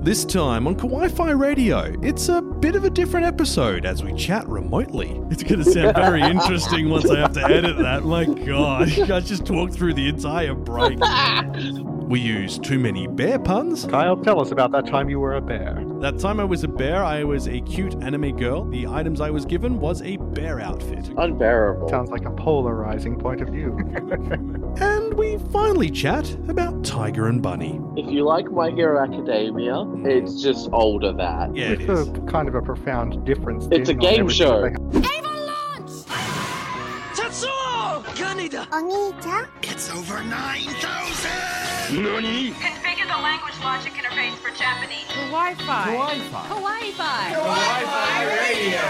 This time on Kawaii Fi Radio, it's a bit of a different episode as we chat remotely. It's going to sound very interesting once I have to edit that. My gosh, I just talked through the entire break. We use too many bear puns. Kyle, tell us about that time you were a bear. That time I was a bear, I was a cute anime girl. The items I was given was a bear outfit. Unbearable. Sounds like a polarizing point of view. and we finally chat about Tiger and Bunny. If you like My Hero Academia, mm. it's just older that. Yeah, it's it is. A, kind of a profound difference. It's a game show. Ava launch! Tatsuo! Kaneda! Onita? It's over 9,000! Configure the language logic interface for Japanese. Wi-Fi. Kawaii-Fi. Wi-Fi. Wi-Fi radio.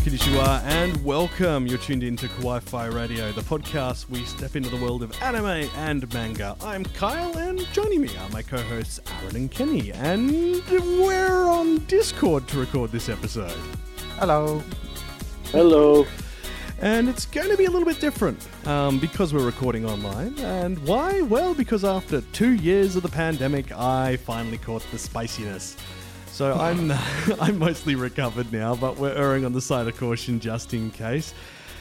Konnichiwa and welcome. You're tuned in to Kawaii Fi Radio, the podcast we step into the world of anime and manga. I'm Kyle, and joining me are my co-hosts Aaron and Kenny, and we're on Discord to record this episode. Hello. Hello. And it's going to be a little bit different um, because we're recording online. And why? Well, because after two years of the pandemic, I finally caught the spiciness. So I'm I'm mostly recovered now, but we're erring on the side of caution just in case.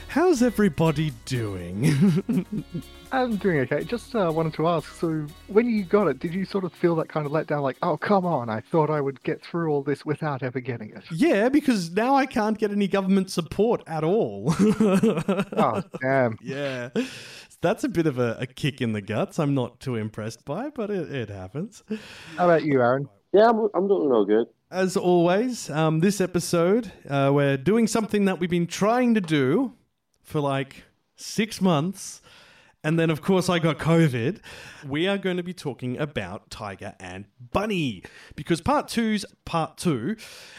How's everybody doing? I'm doing okay. Just uh, wanted to ask. So, when you got it, did you sort of feel that kind of letdown? Like, oh, come on! I thought I would get through all this without ever getting it. yeah, because now I can't get any government support at all. Oh, damn. yeah. That's a bit of a, a kick in the guts. I'm not too impressed by, but it, it happens. How about you, Aaron? Yeah, I'm, I'm doing all good. As always, um, this episode, uh, we're doing something that we've been trying to do for like six months. And then, of course, I got COVID. We are going to be talking about Tiger and Bunny because part two's part two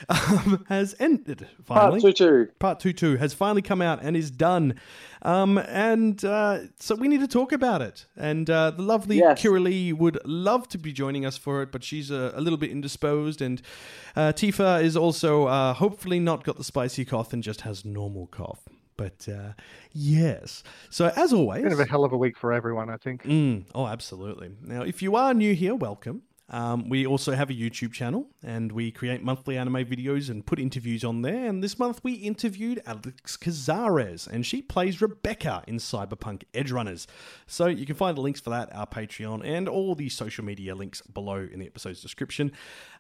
um, has ended finally. Part two, two. Part two, two has finally come out and is done. Um, and uh, so we need to talk about it. And uh, the lovely Yes. Kira Lee would love to be joining us for it, but she's a, a little bit indisposed. And uh, Tifa is also uh, hopefully not got the spicy cough and just has normal cough. But uh, yes. So as always, Bit of a hell of a week for everyone, I think. Mm, oh, absolutely. Now, if you are new here, welcome. Um, we also have a YouTube channel and we create monthly anime videos and put interviews on there. And this month we interviewed Alex Cazares and she plays Rebecca in Cyberpunk Edgerunners. So you can find the links for that, our Patreon, and all the social media links below in the episode's description.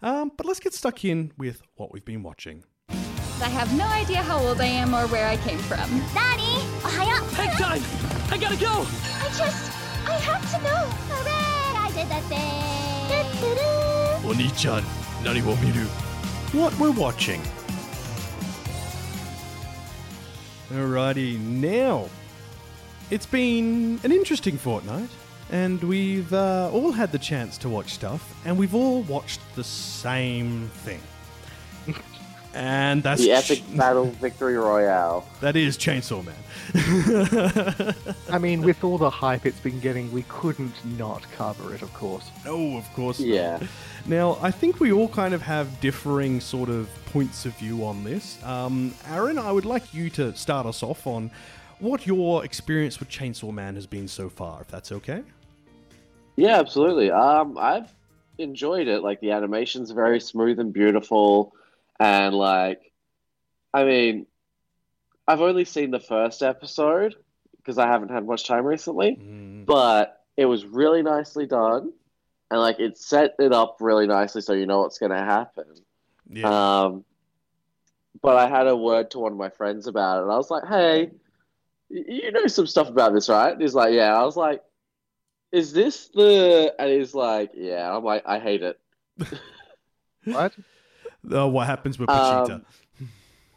Um, but let's get stuck in with what we've been watching. I have no idea how old I am or where I came from. Daddy, ohio. Hang time! I gotta go! I just, I have to know. Hooray, I did the thing. Oni-chan, nani wo miru? What we're watching. Alrighty, now it's been an interesting fortnight, and we've uh, all had the chance to watch stuff, and we've all watched the same thing. And that's The epic battle victory royale. that is Chainsaw Man. I mean, with all the hype it's been getting, we couldn't not cover it, of course. no, of course. not. Yeah. Now, I think we all kind of have differing sort of points of view on this. Um, Aaron, I would like you to start us off on what your experience with Chainsaw Man has been so far, if that's okay. Yeah, absolutely. Um, I've enjoyed it. Like the animation's very smooth and beautiful, and like, I mean, I've only seen the first episode because I haven't had much time recently, Mm, but it was really nicely done, and like it set it up really nicely so you know what's gonna happen. yeah. Um, but I had a word to one of my friends about it, and I was like, "Hey, you know some stuff about this, right?" And he's like, "Yeah." I was like, "Is this the?" And he's like, "Yeah." I'm like, "I hate it." What? Uh, what happens with Pochita? Um,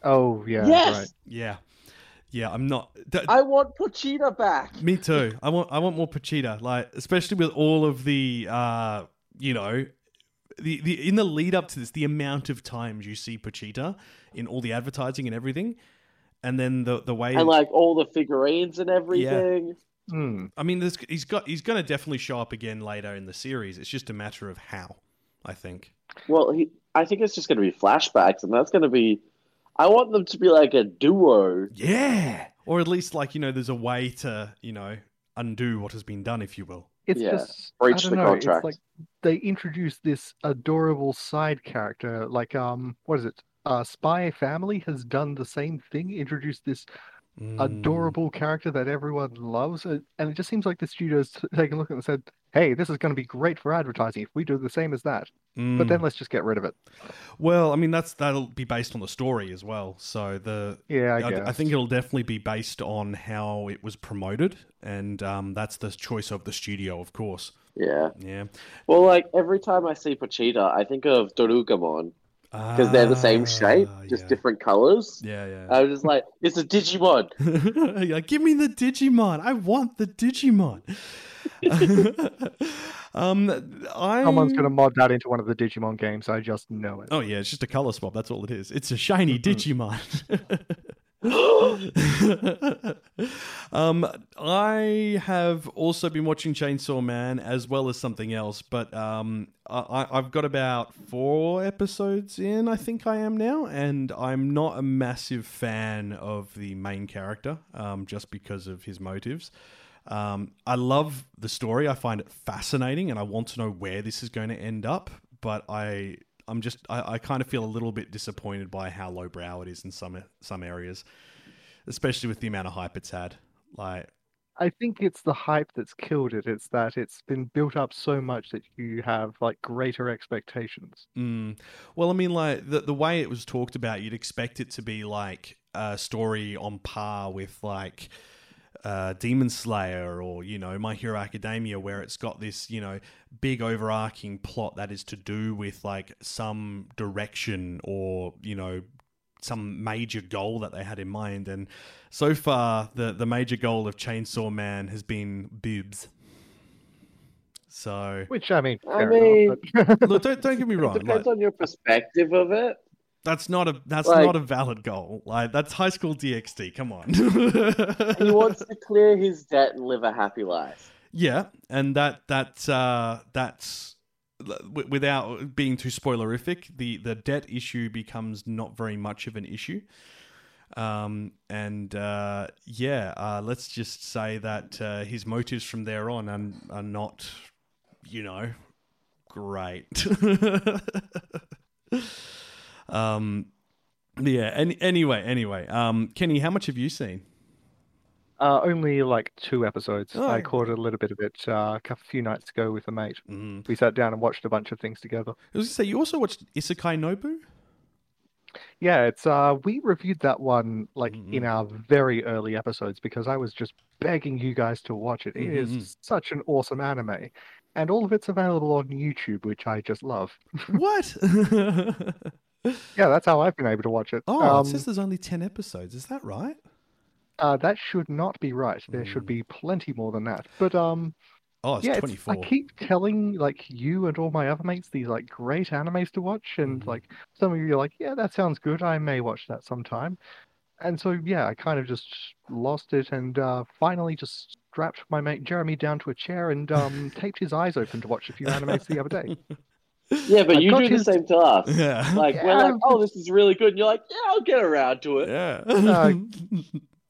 Oh, yeah, yes, right. yeah. Yeah, I'm not. I want Pochita back. me too. I want. I want more Pochita. Like, especially with all of the, uh, you know, the, the in the lead up to this, the amount of times you see Pochita in all the advertising and everything, and then the the way And like all the figurines and everything. Hmm. I mean, there's, he's got he's going to definitely show up again later in the series. It's just a matter of how. I think. Well, he, I think it's just going to be flashbacks, and that's going to be. I want them to be like a duo. Yeah. Or at least like you know, there's a way to you know undo what has been done, if you will. It's Yeah, just I breach don't the know. contract. It's like they introduced this adorable side character, like um, what is it? Uh, Spy Family has done the same thing. Introduced this Mm. adorable character that everyone loves, uh, and it just seems like the studio's t- taken a look at it and said, "Hey, this is going to be great for advertising if we do the same as that." But then Mm. let's just get rid of it. well, I mean, that's that'll be based on the story as well. So the Yeah, I I, guess. I think it'll definitely be based on how it was promoted, and um, that's the choice of the studio, of course. Yeah. Yeah, Well, like every time I see Pochita, I think of Dorugamon because they're the same shape, Ah, just yeah. different colors. Yeah, yeah. I was just like, it's a Digimon. Like, give me the Digimon. I want the Digimon. um, I Someone's going to mod that into one of the Digimon games. I just know it. Oh yeah, it's just a color swap. That's all it is. It's a shiny Digimon. um, I have also been watching Chainsaw Man as well as something else, but um, I, I've got about four episodes in. I think I am now, and I'm not a massive fan of the main character, um, just because of his motives. Um, I love the story. I find it fascinating, and I want to know where this is going to end up. But I, I'm just, I, I kind of feel a little bit disappointed by how lowbrow it is in some some areas, especially with the amount of hype it's had. Like, I think it's the hype that's killed it. It's that it's been built up so much that you have like greater expectations. Mm. Well, I mean, like the the way it was talked about, you'd expect it to be like a story on par with like uh, Demon Slayer or you know My Hero Academia, where it's got this you know big overarching plot that is to do with like some direction or you know some major goal that they had in mind. And so far, the the major goal of Chainsaw Man has been boobs. So Which I mean, I mean- enough, but- look, don't, don't get me wrong. It wrong. depends like- on your perspective of it. That's not a that's Like- not a valid goal. Like that's high school DxD. Come on. He wants to clear his debt and live a happy life. yeah, and that that uh, that's without being too spoilerific. The the debt issue becomes not very much of an issue. Um, and uh, yeah, uh, let's just say that uh, his motives from there on are, are not, you know, great. um, yeah. Any, anyway, anyway, um, Kenny, how much have you seen? uh, only like two episodes. Oh, I caught a little bit of it uh, a few nights ago with a mate. Mm. We sat down and watched a bunch of things together. I was gonna say you also watched Isekai Nobu. Yeah, it's uh we reviewed that one like in Mhm. our very early episodes because I was just begging you guys to watch it. It is Mhm. such an awesome anime. And all of it's available on YouTube, which I just love. what? Yeah, that's how I've been able to watch it. oh, Um, it says there's only ten episodes. Is that right? uh, that should not be right. There Mm. should be plenty more than that. But um, Oh, it's yeah, it's, I keep telling like you and all my other mates these like great animes to watch, and Mhm. like some of you are like, yeah, that sounds good. I may watch that sometime. And so yeah, I kind of just lost it, and uh, finally just strapped my mate Jeremy down to a chair and um, taped his eyes open to watch a few animes the other day. Yeah, but I've you do his- the same to us. Yeah. Like we're like, oh, this is really good. And you're like, yeah, I'll get around to it. yeah. Uh,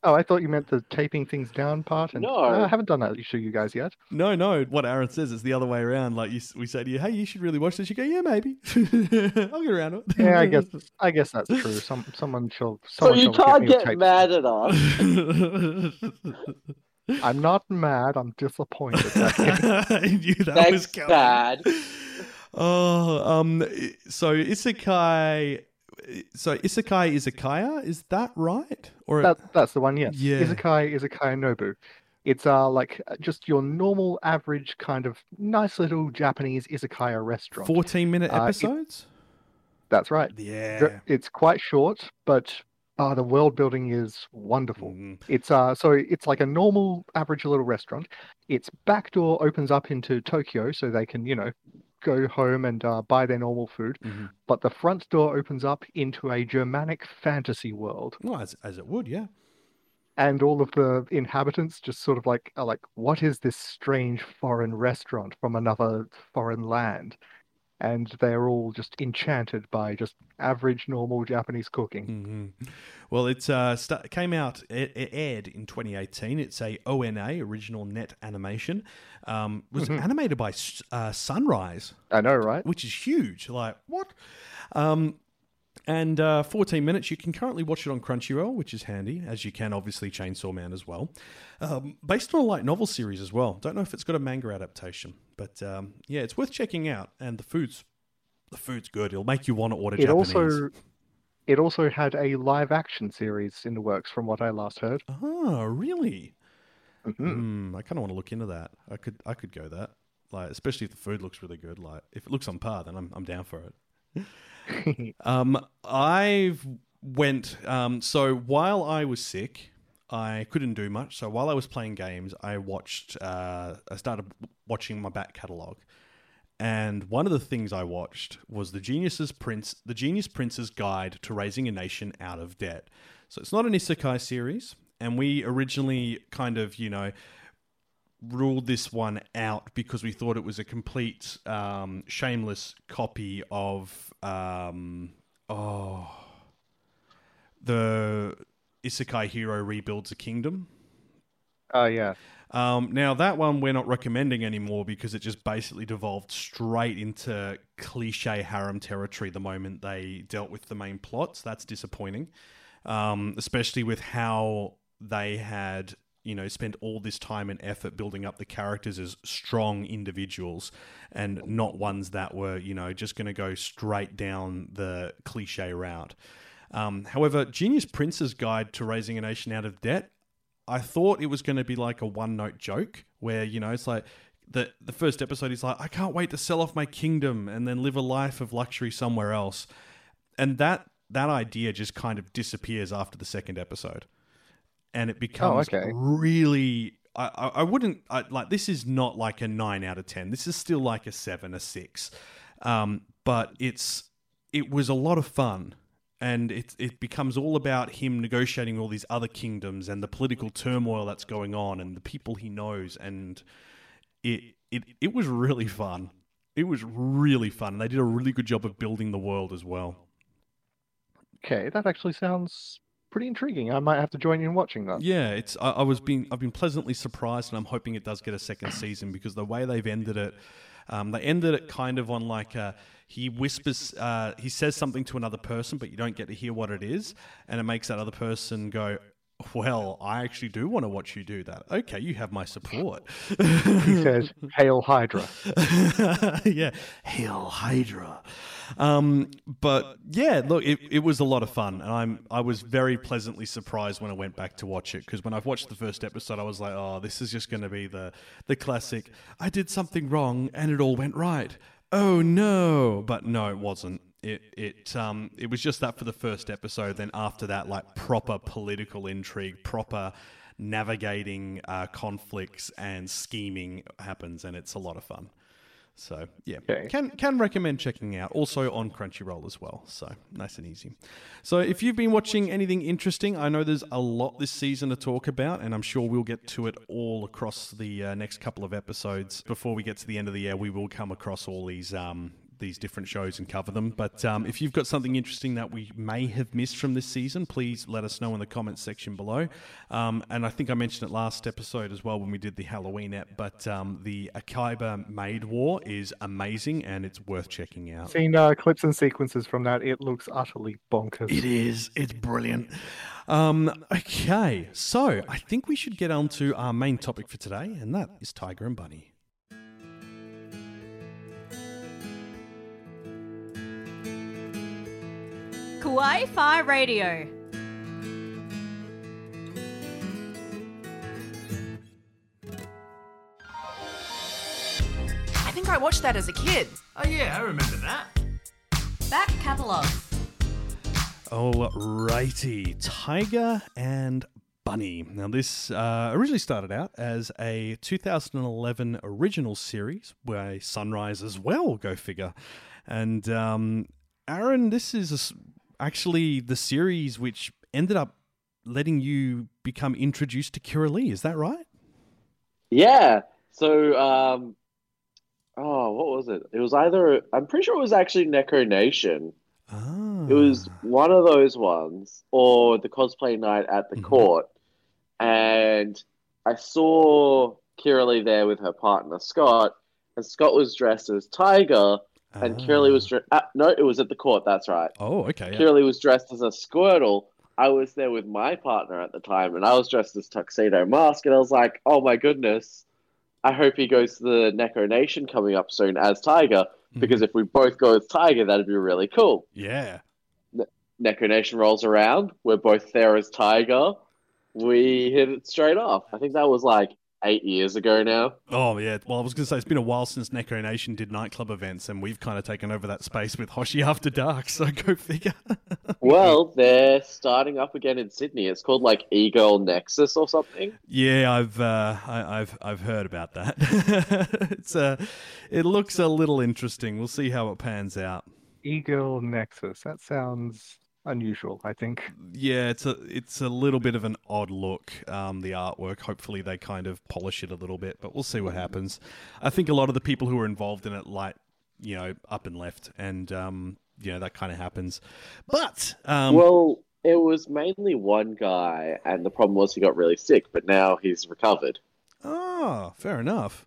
Oh, I thought you meant the taping things down part, and No. uh, I haven't done that to you guys yet. no, no. What Aaron says is the other way around. Like you, we say to you, "Hey, you should really watch this." You go, "Yeah, maybe." I'll get around to it. Yeah, I guess I guess that's true. Some someone shall So you shall can't me a get mad at us. I'm not mad. I'm disappointed. I knew that Thanks, was coming. Dad. Oh, um, so isekai. So isekai izakaya, is that right? Or That that's the one, yes. Yeah. Isekai Isekai Nobu. It's uh like uh, just your normal average kind of nice little Japanese izakaya restaurant. fourteen minute Uh, it- episodes? That's right. yeah. It's quite short, but uh the world building is wonderful. Mm. It's uh so it's like a normal average little restaurant. Its back door opens up into Tokyo so they can, you know, go home and uh, buy their normal food. Mhm. But the front door opens up into a Germanic fantasy world. Well, as, as it would, yeah. and all of the inhabitants just sort of like are like, what is this strange foreign restaurant from another foreign land? And they're all just enchanted by just average, normal Japanese cooking. hmm Well, it uh, sta came out, it, it aired in 2018. It's a ONA, original net animation. Um, was animated by uh, Sunrise, I know, right? which is huge. Like, what? Um, and uh, 14 minutes. You can currently watch it on Crunchyroll, which is handy, as you can obviously Chainsaw Man as well. Um, based on a light novel series as well. Don't know if it's got a manga adaptation, but um, yeah, it's worth checking out. And the food's the food's good. It'll make you want to order It Japanese. also it also had a live action series in the works, from what I last heard. Oh, really? Mhm. Hmm, I kind of want to look into that. I could, I could go that. Like, especially if the food looks really good. Like, if it looks on par, then I'm, I'm down for it. Um, I've went. Um, so while I was sick, I couldn't do much. So while I was playing games, I watched. Uh, I started watching my back catalog, and one of the things I watched was the Genius's Prince, the Genius Prince's Guide to Raising a Nation Out of Debt. So it's not an isekai series, and we originally kind of, you know, ruled this one out because we thought it was a complete um, shameless copy of um, oh the isekai hero rebuilds a kingdom. Oh yeah. Um, now that one we're not recommending anymore because it just basically devolved straight into cliche harem territory the moment they dealt with the main plots. That's disappointing, um, especially with how they had you know spent all this time and effort building up the characters as strong individuals and not ones that were you know just going to go straight down the cliche route. Um, however, Genius Prince's Guide to Raising a Nation Out of Debt I thought it was going to be like a one note joke where, you know, it's like the, the first episode is like, I can't wait to sell off my kingdom and then live a life of luxury somewhere else. And that, that idea just kind of disappears after the second episode. And it becomes okay. really. I, I, wouldn't I, like this is not like a nine out of ten. This is still like a seven, a six. Um, but it's it was a lot of fun and it it becomes all about him negotiating all these other kingdoms and the political turmoil that's going on and the people he knows and it it it was really fun. It was really fun. And they did a really good job of building the world as well. Okay, that actually sounds pretty intriguing. I might have to join you in watching that. Yeah, it's I, I was being I've been pleasantly surprised, and I'm hoping it does get a second season because the way they've ended it, um, they ended it kind of on like a, he whispers, uh, he says something to another person, but you don't get to hear what it is, and it makes that other person go. Well, I actually do want to watch you do that. Okay, you have my support. He says, "Hail Hydra." yeah, Hail Hydra. Um, but yeah, look, it, it was a lot of fun, and I'm I was very pleasantly surprised when I went back to watch it because when I've watched the first episode, I was like, oh, this is just going to be the the classic. I did something wrong and it all went right. Oh no! But no, it wasn't. It it um it was just that for the first episode. Then after that, like proper political intrigue, proper navigating uh, conflicts and scheming happens, and it's a lot of fun. So yeah, Okay. can can recommend checking out. Also on Crunchyroll as well. So nice and easy. So if you've been watching anything interesting, I know there's a lot this season to talk about, and I'm sure we'll get to it all across the uh, next couple of episodes. Before we get to the end of the year, we will come across all these. Um, these different shows and cover them. But um, if you've got something interesting that we may have missed from this season, please let us know in the comments section below. Um, and I think I mentioned it last episode as well when we did the Halloween app, But um, the Akiba Maid War is amazing and it's worth checking out. Seen uh, clips and sequences from that. It looks utterly bonkers. It is. It's brilliant. Um, okay, so I think we should get on to our main topic for today, and that is Tiger and Bunny. Kawaii Fi Radio. I think I watched that as a kid. Oh yeah, I remember that. Back catalogue. Alrighty, Tiger and Bunny. Now, this uh, originally started out as a 2011 original series by Sunrise as well, go figure. And um, Aaron, this is a s actually the series which ended up letting you become introduced to Kira Lee. Is that right? Yeah. So um, oh, what was it? It was either I'm pretty sure it was actually Neko Nation. Ah. It was one of those ones, or the cosplay night at the Mhm. court, and I saw Kiralee there with her partner Scott, and Scott was dressed as Tiger, and. Kiralee was dre- ah, no, it was at the court. That's right. Oh, okay. yeah. Was dressed as a Squirtle. I was there with my partner at the time, and I was dressed as Tuxedo Mask, and I was like, "Oh my goodness! I hope he goes to the Neko Nation coming up soon as Tiger, Mm-hmm. because if we both go as Tiger, that'd be really cool." Yeah. Neko Nation rolls around. We're both there as Tiger. We hit it straight off. I think that was like eight years ago now. Oh, yeah. Well, I was going to say, it's been a while since Neko Nation did nightclub events, and we've kind of taken over that space with Hoshi After Dark, so go figure. Well, they're starting up again in Sydney. It's called like E-Girl Nexus or something. Yeah, I've uh, I, I've I've heard about that. it's uh, it looks a little interesting. We'll see how it pans out. Eagle Nexus. That sounds unusual, I think. Yeah, it's a it's a little bit of an odd look. Um, the artwork. Hopefully, they kind of polish it a little bit, but we'll see what happens. I think a lot of the people who are involved in it like you know, up and left, and um, you know that kind of happens. But um, well, it was mainly one guy, and the problem was he got really sick, but now he's recovered. oh, fair enough.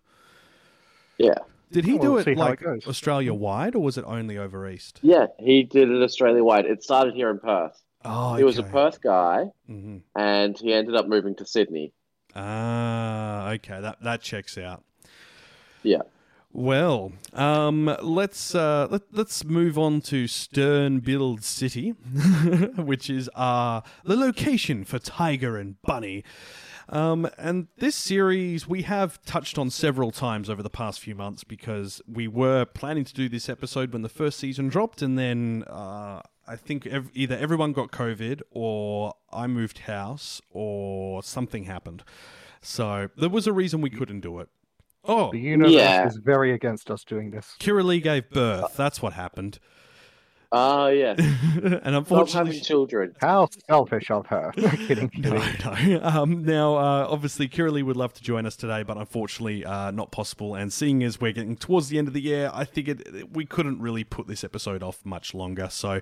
Yeah. Did he Well, do we'll it see how it like. Australia wide, or was it only over east? Yeah, he did it Australia wide. It started here in Perth. Oh, He was a. Perth guy, hmm and he ended up moving to Sydney. Ah, okay, that that checks out. Yeah. Well, um, let's uh, let, let's move on to Sternbild City, which is uh, the location for Tiger and Bunny. Um, and this series we have touched on several times over the past few months because we were planning to do this episode when the first season dropped, and then uh, I think ev- either everyone got COVID or I moved house or something happened. So there was a reason we couldn't do it. Oh, The universe Yeah. is very against us doing this. Kira Lee gave birth. That's what happened. Ah, yeah. and Stop unfortunately, having children. How selfish of her. kidding, kidding. no, no. Um, now, uh, obviously, Kira Lee would love to join us today, but unfortunately, uh, not possible. And seeing as we're getting towards the end of the year, I figured we couldn't really put this episode off much longer. So.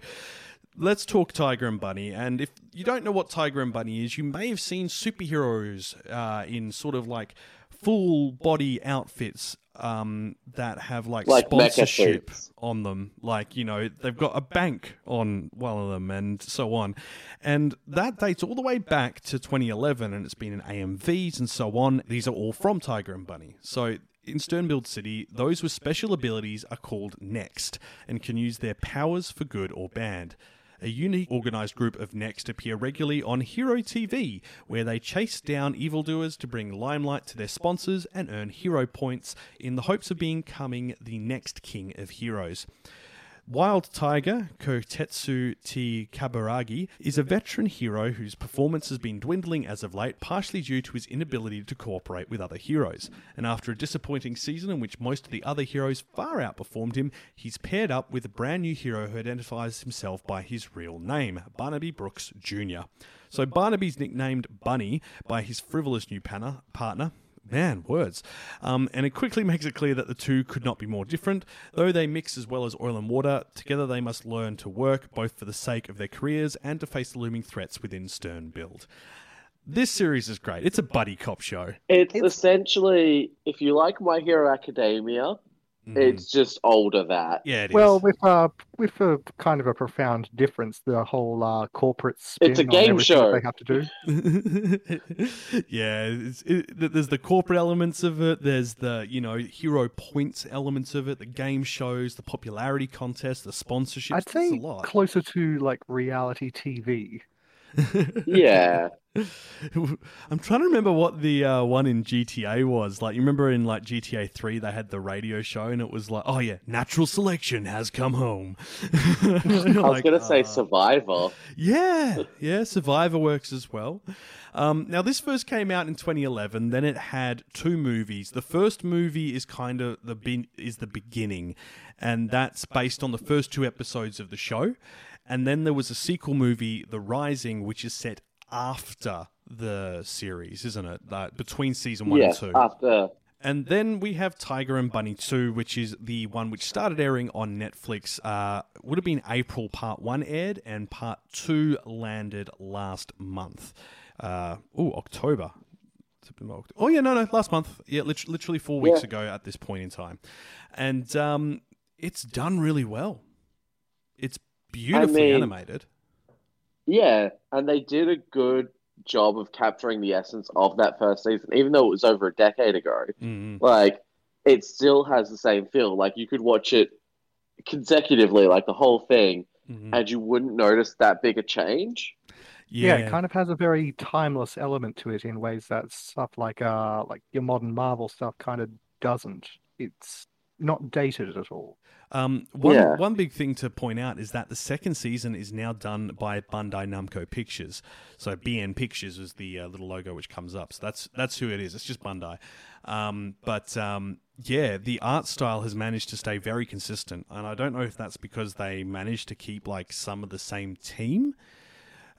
Let's talk Tiger and Bunny. And if you don't know what Tiger and Bunny is, you may have seen superheroes uh, in sort of like full body outfits um, that have like, Like sponsorship on them. Like, you know, they've got a bank on one of them and so on. And that dates all the way back to 2011 and it's been in AMVs and so on. These are all from Tiger and Bunny. So in Sternbild City, those with special abilities are called Next and can use their powers for good or bad. A unique organized group of Next appear regularly on Hero TV, where they chase down evildoers to bring limelight to their sponsors and earn hero points in the hopes of becoming the next king of heroes. Wild Tiger, Kotetsu T. Kaburagi, is a veteran hero whose performance has been dwindling as of late, partially due to his inability to cooperate with other heroes. And after a disappointing season in which most of the other heroes far outperformed him, he's paired up with a brand new hero who identifies himself by his real name, Barnaby Brooks Jr. So Barnaby's nicknamed Bunny by his frivolous new partner, Man, words. Um, and it quickly makes it clear that the two could not be more different. Though they mix as well as oil and water, together they must learn to work both for the sake of their careers and to face the looming threats within Sternbild. This series is great. It's a buddy cop show. It's, essentially, if you like My Hero Academia, it's just older that. Yeah, it is. Well, with uh, with a kind of a profound difference, the whole uh, corporate spin It's a game everything show. they have to do. yeah, it's, it, there's the corporate elements of it. There's the you know hero points elements of it. The game shows, the popularity contest, the sponsorship. I'd say a lot. closer to like reality TV. Yeah. I'm trying to remember what the uh, one in GTA was. Like, you remember in like GTA 3, they had the radio show, and it was like, oh yeah, natural selection has come home. I was going to uh, say Survivor. Yeah, yeah, Survivor works as well. Um, now, this first came out in 2011. Then it had two movies. The first movie is kind of the be- is the beginning, and that's based on the first two episodes of the show. And then there was a sequel movie, The Rising, which is set after the series, isn't it? Like between season one Yes, and two. after. And then we have Tiger and Bunny 2, which is the one which started airing on Netflix. Uh, would have been April, part one aired, and part two landed last month. Uh, oh, October. Oh, yeah, no, no, last month. Yeah, lit- literally four weeks Yeah. ago at this point in time. And um, it's done really well. It's beautifully mean- animated. Yeah, and they did a good job of capturing the essence of that first season, even though it was over a decade ago. Mhm. Like, it still has the same feel. Like, you could watch it consecutively, like the whole thing, Mhm. and you wouldn't notice that big a change. Yeah, it kind of has a very timeless element to it in ways that stuff like uh like your modern Marvel stuff kind of doesn't. It's not dated at all. Um, one Yeah. one big thing to point out is that the second season is now done by Bandai Namco Pictures. So BN Pictures is the uh, little logo which comes up. So that's that's who it is. It's just Bandai. Um, but um, yeah, the art style has managed to stay very consistent, and I don't know if that's because they managed to keep like some of the same team,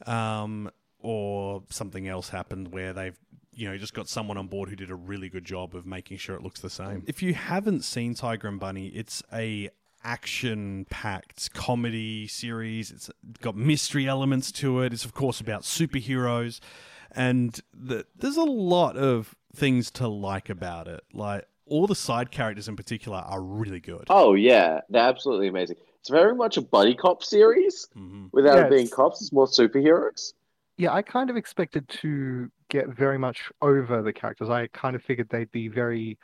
um, or something else happened where they've you know just got someone on board who did a really good job of making sure it looks the same. If you haven't seen Tiger and Bunny, it's a action packed comedy series. It's got mystery elements to it. It's of course about superheroes and the, there's a lot of things to like about it. Like all the side characters in particular are really good. Oh, yeah, they're absolutely amazing. It's very much a buddy cop series Mhm. without Yeah, it being it's- cops, it's more superheroes. Yeah, I kind of expected to get very much over the characters. I kind of figured they'd be very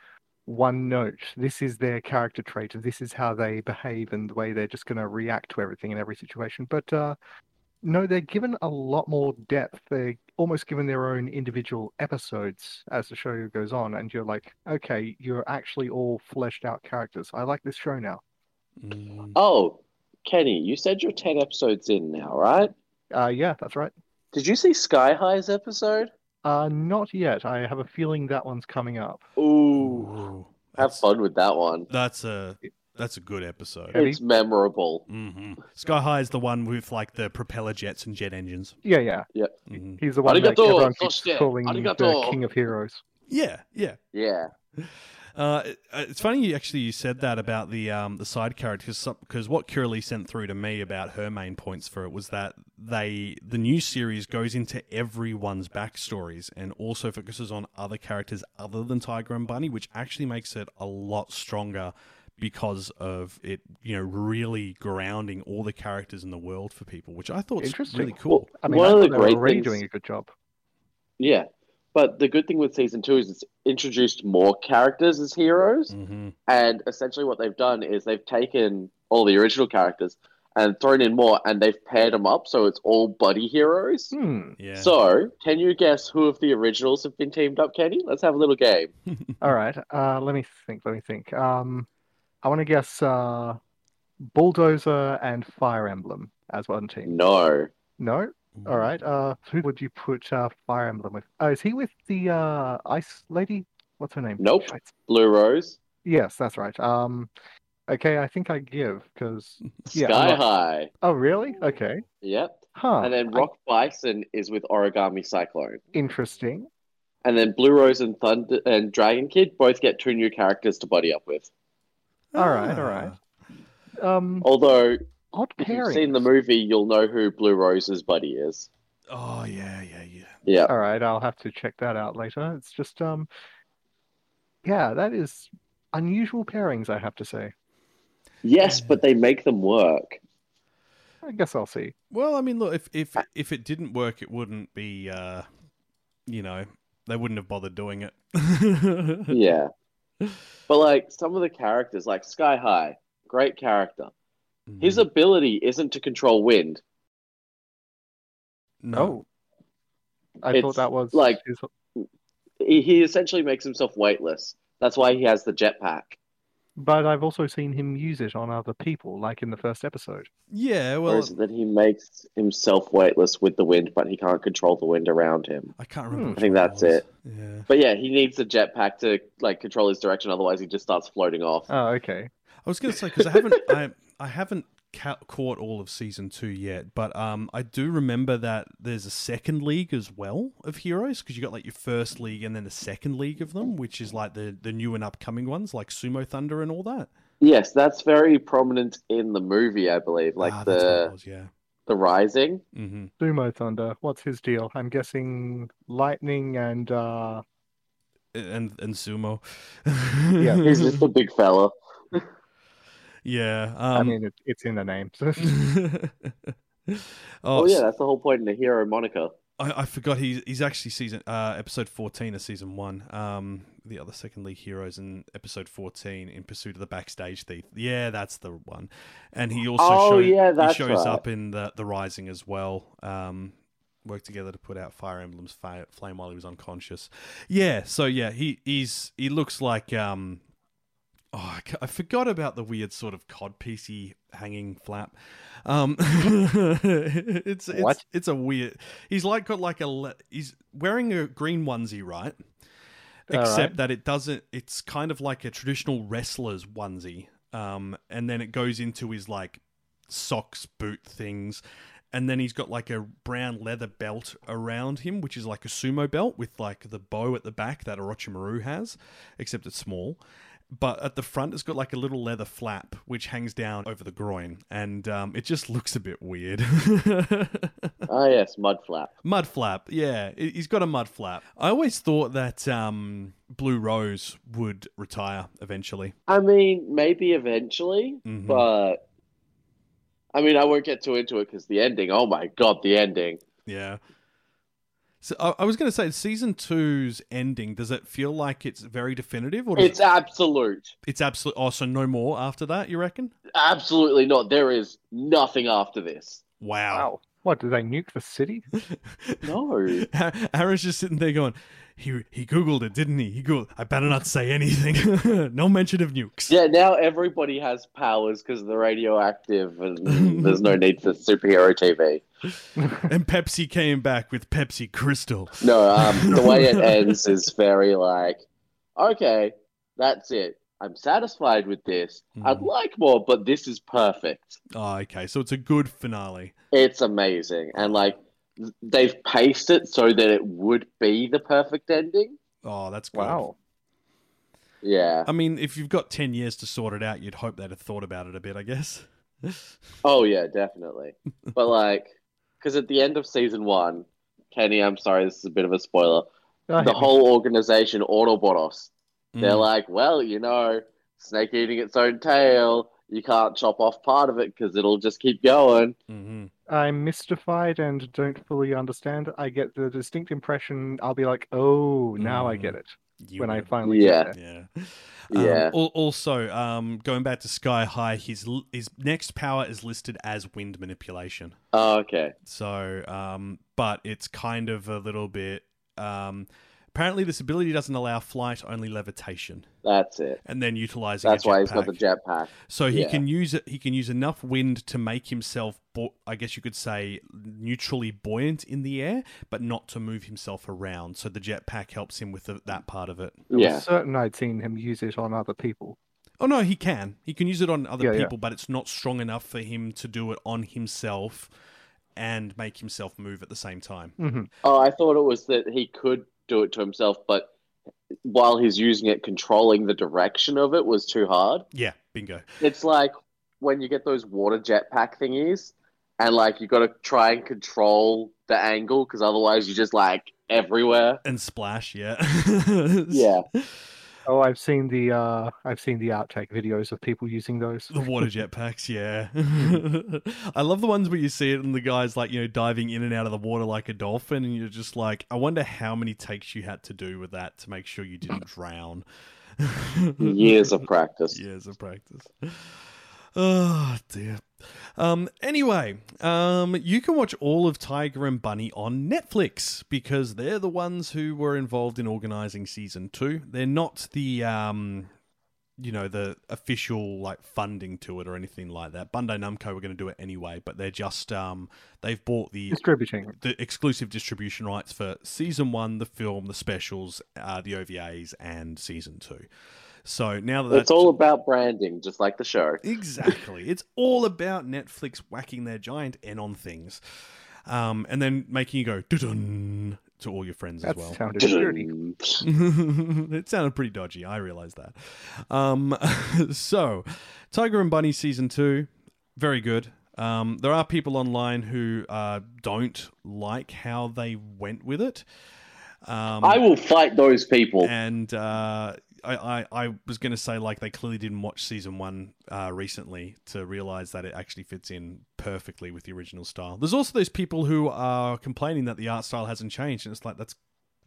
one note. This is their character trait, and this is how they behave and the way they're just going to react to everything in every situation. But uh, no, they're given a lot more depth. They're almost given their own individual episodes as the show goes on, and you're like, okay, you're actually all fleshed out characters. I like this show now. Mm. Oh, Kenny, you said you're 10 episodes in now, right? Uh, yeah, that's right. Did you see Sky High's episode? Uh, not yet. I have a feeling that one's coming up. Ooh, Ooh, have fun with that one. That's a that's a good episode. It's memorable. hmm Sky High is the one with like the propeller jets and jet engines. Yeah, yeah. hmm He's the one that Arigato, everyone keeps Sosuke. calling the King of Heroes. Yeah, yeah. Yeah. Uh, it's funny you actually you said that about the um, the side characters because what Curly sent through to me about her main points for it was that they the new series goes into everyone's backstories and also focuses on other characters other than Tiger and Bunny, which actually makes it a lot stronger because of it, you know, really grounding all the characters in the world for people, which I thought was really cool. I mean, One of the great already things- doing a good job. Yeah. But the good thing with season two is it's introduced more characters as heroes. hmm And essentially, what they've done is they've taken all the original characters and thrown in more, and they've paired them up so it's all buddy heroes. Hmm. Yeah. So, can you guess who of the originals have been teamed up, Kenny? Let's have a little game. All right. Uh, let me think. Let me think. Um, I want to guess uh, Bulldozer and Fire Emblem as one team. No. No. All right. Uh, who would you put uh, Fire Emblem with? Oh, is he with the uh, Ice Lady? What's her name? Nope. Shite. Blue Rose, Yes, that's right. Um, okay. I think I give because. Yeah, I'm Sky not- High. Oh, really? Okay. Yep. Huh. And then I- Rock Bison is with Origami Cyclone. Interesting. And then Blue Rose and Thunder and Dragon Kid both get two new characters to buddy up with. All right. All right. Um, Although, odd if pairing. you've seen the movie, you'll know who Blue Rose's buddy is. Oh yeah, yeah, yeah. Yeah. All right, I'll have to check that out later. It's just um yeah, that is unusual pairings, I have to say. Yes, but they make them work. I guess I'll see. Well, I mean, look, if if if it didn't work, it wouldn't be, uh, you know, they wouldn't have bothered doing it. Yeah. But like some of the characters, like Sky High, great character. His Mm-hmm. ability isn't to control wind. no. Oh. I It's thought that was like- his... He, he essentially makes himself weightless. That's why he has the jetpack. but I've also seen him use it on other people, like in the first episode. Yeah, Or well, is it that he makes himself weightless with the wind, but he can't control the wind around him? I can't remember. Hmm. I think that's it. Yeah, But yeah, he needs the jetpack to like control his direction. Otherwise, he just starts floating off. Oh, okay. I was going to say because I haven't, I I haven't ca- caught all of season two yet, but um, I do remember that there's a second league as well of heroes because you got like your first league and then the second league of them, which is like the the new and upcoming ones like Sumo Thunder and all that. Yes, that's very prominent in the movie, I believe. Like ah, that's what it the was, yeah. the Rising. mm-hmm. Sumo Thunder. What's his deal? I'm guessing lightning and uh And and Sumo. Yeah, He's just a big fella. Yeah. I Um, mean it, it's in the name. oh, Oh yeah, that's the whole point in the hero moniker. I, I forgot he's he's actually season uh episode fourteen of season one. Um, the other second league heroes in episode fourteen in pursuit of the backstage thief. Yeah, that's the one. And he also Oh, showed, yeah, that's he shows right. up in the the Rising as well. Um, worked together to put out Fire Emblem's fi- flame while he was unconscious. Yeah, so yeah, he he's he looks like um. Oh, I, I forgot about the weird sort of cod codpiecey hanging flap. Um, it's it's What? it's a weird. He's like got like a he's wearing a green onesie, right? All Except right. that it doesn't. It's kind of like a traditional wrestler's onesie, um, and then it goes into his like socks, boot things, and then he's got like a brown leather belt around him, which is like a sumo belt with like the bow at the back that Orochimaru has, except it's small. But at the front, it's got like a little leather flap which hangs down over the groin, and um, it just looks a bit weird. Ah yes, mud flap. mud flap, yeah, he- he's got a mud flap. I always thought that um, Blue Rose would retire eventually. I mean, maybe eventually, Mhm. but I mean, I won't get too into it because the ending. Oh my god, the ending! Yeah. So I, I was going to say, season two's ending. Does it feel like it's very definitive, or does It's absolute, it's absolute? Oh, so no more after that? You reckon? absolutely not. There is nothing after this. Wow. Wow. What, did they nuke the city? No. Aaron's just sitting there going, he he googled it, didn't he? He googled. I better not say anything. no mention of nukes. Yeah, now everybody has powers because they're radioactive, and there's no need for superhero TV. And Pepsi came back with Pepsi Crystal. No, um, the way it ends is very like, okay, that's it. I'm satisfied with this. I'd Mhm. like more, but this is perfect. Oh, okay. So it's a good finale. It's amazing, and like they've paced it so that it would be the perfect ending. Oh, that's good. Wow. Yeah. I mean, if you've got 10 years to sort it out, you'd hope they'd have thought about it a bit, I guess. Oh yeah, definitely. but like, because at the end of season one, Kenny, I'm sorry, this is a bit of a spoiler. The hit whole organization, Ouroboros, they're Mm. like, well, you know, snake eating its own tail. You can't chop off part of it because it'll just keep going. Mhm. I'm mystified and don't fully understand. I get the distinct impression I'll be like, oh, now I get Mm. it You when I finally Yeah. get there. Yeah. Um, Yeah. also, um, going back to Sky High, his his next power is listed as wind manipulation. Oh, okay. So, um, but it's kind of a little bit. Um, apparently, this ability doesn't allow flight, only levitation, That's it. and then utilizing. That's a why he's got the jetpack. jetpack. So he Yeah. can use it. He can use enough wind to make himself, bu- I guess you could say, neutrally buoyant in the air, but not to move himself around. So the jetpack helps him with the, that part of it. I was Yeah. certain I'd seen him use it on other people. Oh no, he can. He can use it on other Yeah, yeah. people, but it's not strong enough for him to do it on himself and make himself move at the same time. hmm Oh, I thought it was that he could do it to himself, but while he's using it, controlling the direction of it was too hard. Yeah, bingo. It's like when you get those water jetpack thingies, and like you got to try and control the angle because otherwise you're just like everywhere. And splash, yeah. Yeah. Oh, I've seen the uh, I've seen the outtake videos of people using those. The water jetpacks, yeah. I love the ones where you see it and the guy's like, you know, diving in and out of the water like a dolphin, and you're just like, I wonder how many takes you had to do with that to make sure you didn't drown. Years of practice. Years of practice. Oh dear. Um, anyway, um, you can watch all of Tiger and Bunny on Netflix because they're the ones who were involved in organizing season two. They're not the um, you know, the official like funding to it or anything like that. Bandai Namco were going to do it anyway, but they're just um, they've bought the Distributing. the exclusive distribution rights for season one, the film, the specials, uh, the OVAs, and season two. So now that that's It's all about branding, just like the show. Exactly. it's all about Netflix whacking their giant N on things. Um, and then making you go dun to all your friends That as well. sounded dirty. it sounded pretty dodgy. I realize that. Um, so, Tiger and Bunny season two, very good. Um, there are people online who uh, don't like how they went with it. Um, I will fight those people. and uh, I, I, I was going to say like they clearly didn't watch season one uh, recently to realize that it actually fits in perfectly with the original style. There's also those people who are complaining that the art style hasn't changed, and it's like that's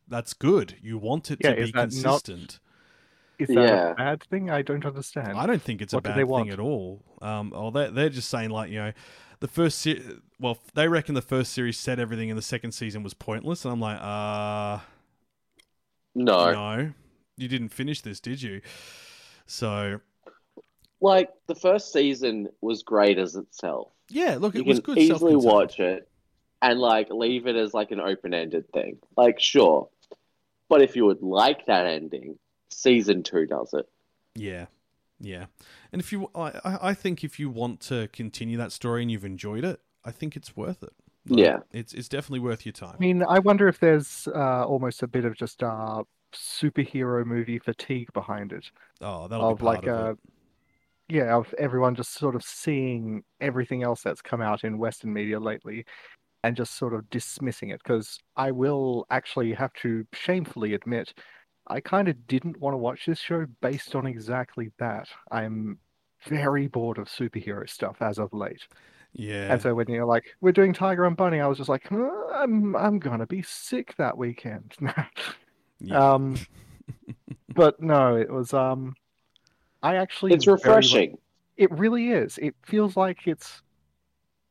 that's good. You want it Yeah, to be is that not- consistent. Is that Yeah. a bad thing? I don't understand. I don't think it's a What do bad they thing at all. Um, or they're, they're just saying like you know, the first se- well they reckon the first series said everything, and the second season was pointless. And I'm like, uh, no. no, you didn't finish this, did you? So Like, the first season was great as itself. yeah, look, You it was can good. easily watch it and, like, leave it as, like, an open ended thing. Like, sure. But if you would like that ending, season two does it. Yeah, yeah. And if you, I, I I think if you want to continue that story and you've enjoyed it, I think it's worth it. Yeah. it's it's definitely worth your time. I mean, I wonder if there's uh, almost a bit of just uh, superhero movie fatigue behind it. oh, that'll of be part like of uh it. yeah, of everyone just sort of seeing everything else that's come out in Western media lately and just sort of dismissing it. Because I will actually have to shamefully admit, I kind of didn't want to watch this show based on exactly that. I'm very bored of superhero stuff as of late. Yeah, And so when you're like, we're doing Tiger and Bunny, I was just like, "Uh, I'm I'm gonna be sick that weekend. yeah. um, but no, it was um, I actually It's very refreshing. it really is. It feels like it's.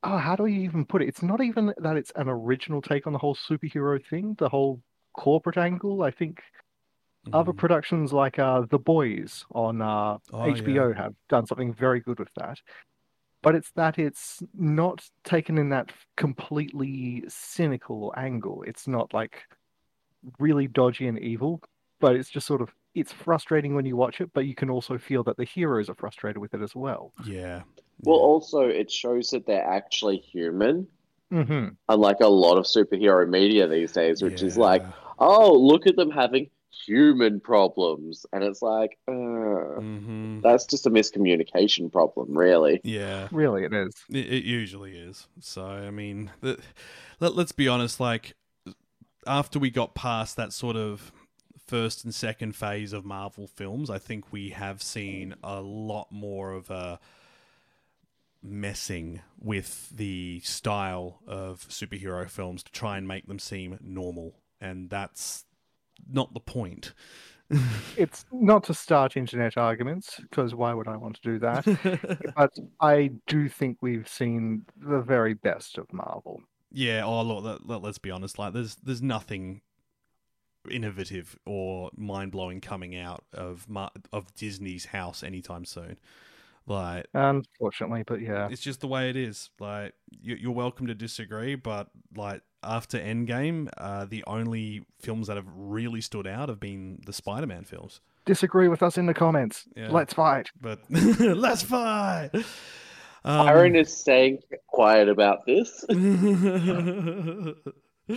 Oh, how do you even put it? It's not even that it's an original take on the whole superhero thing, the whole corporate angle. I think other Mhm. productions like uh, The Boys on uh, Oh, yeah. HBO have done something very good with that. But it's that it's not taken in that completely cynical angle. It's not like really dodgy and evil, but it's just sort of it's frustrating when you watch it, but you can also feel that the heroes are frustrated with it as well. yeah. Well, also, it shows that they're actually human, hmm unlike a lot of superhero media these days, which is like, oh, look at them having human problems. And it's like, uh, Mhm. that's just a miscommunication problem, really. Yeah. Really, it is. It, it usually is. So I mean, the, let, let's be honest. Like after we got past that sort of first and second phase of Marvel films, I think we have seen a lot more of a messing with the style of superhero films to try and make them seem normal, and that's not the point. It's not to start internet arguments, because why would I want to do that? but I do think we've seen the very best of Marvel. Yeah, oh look, let, let's be honest. Like, there's there's nothing innovative or mind blowing coming out of Mar- of Disney's house anytime soon. Like, Unfortunately, but yeah. it's just the way it is. Like, you, you're welcome to disagree, but like after Endgame, uh, the only films that have really stood out have been the Spider-Man films. Disagree with us in the comments. Yeah. Let's fight. But let's fight. Um, Aaron is staying quiet about this.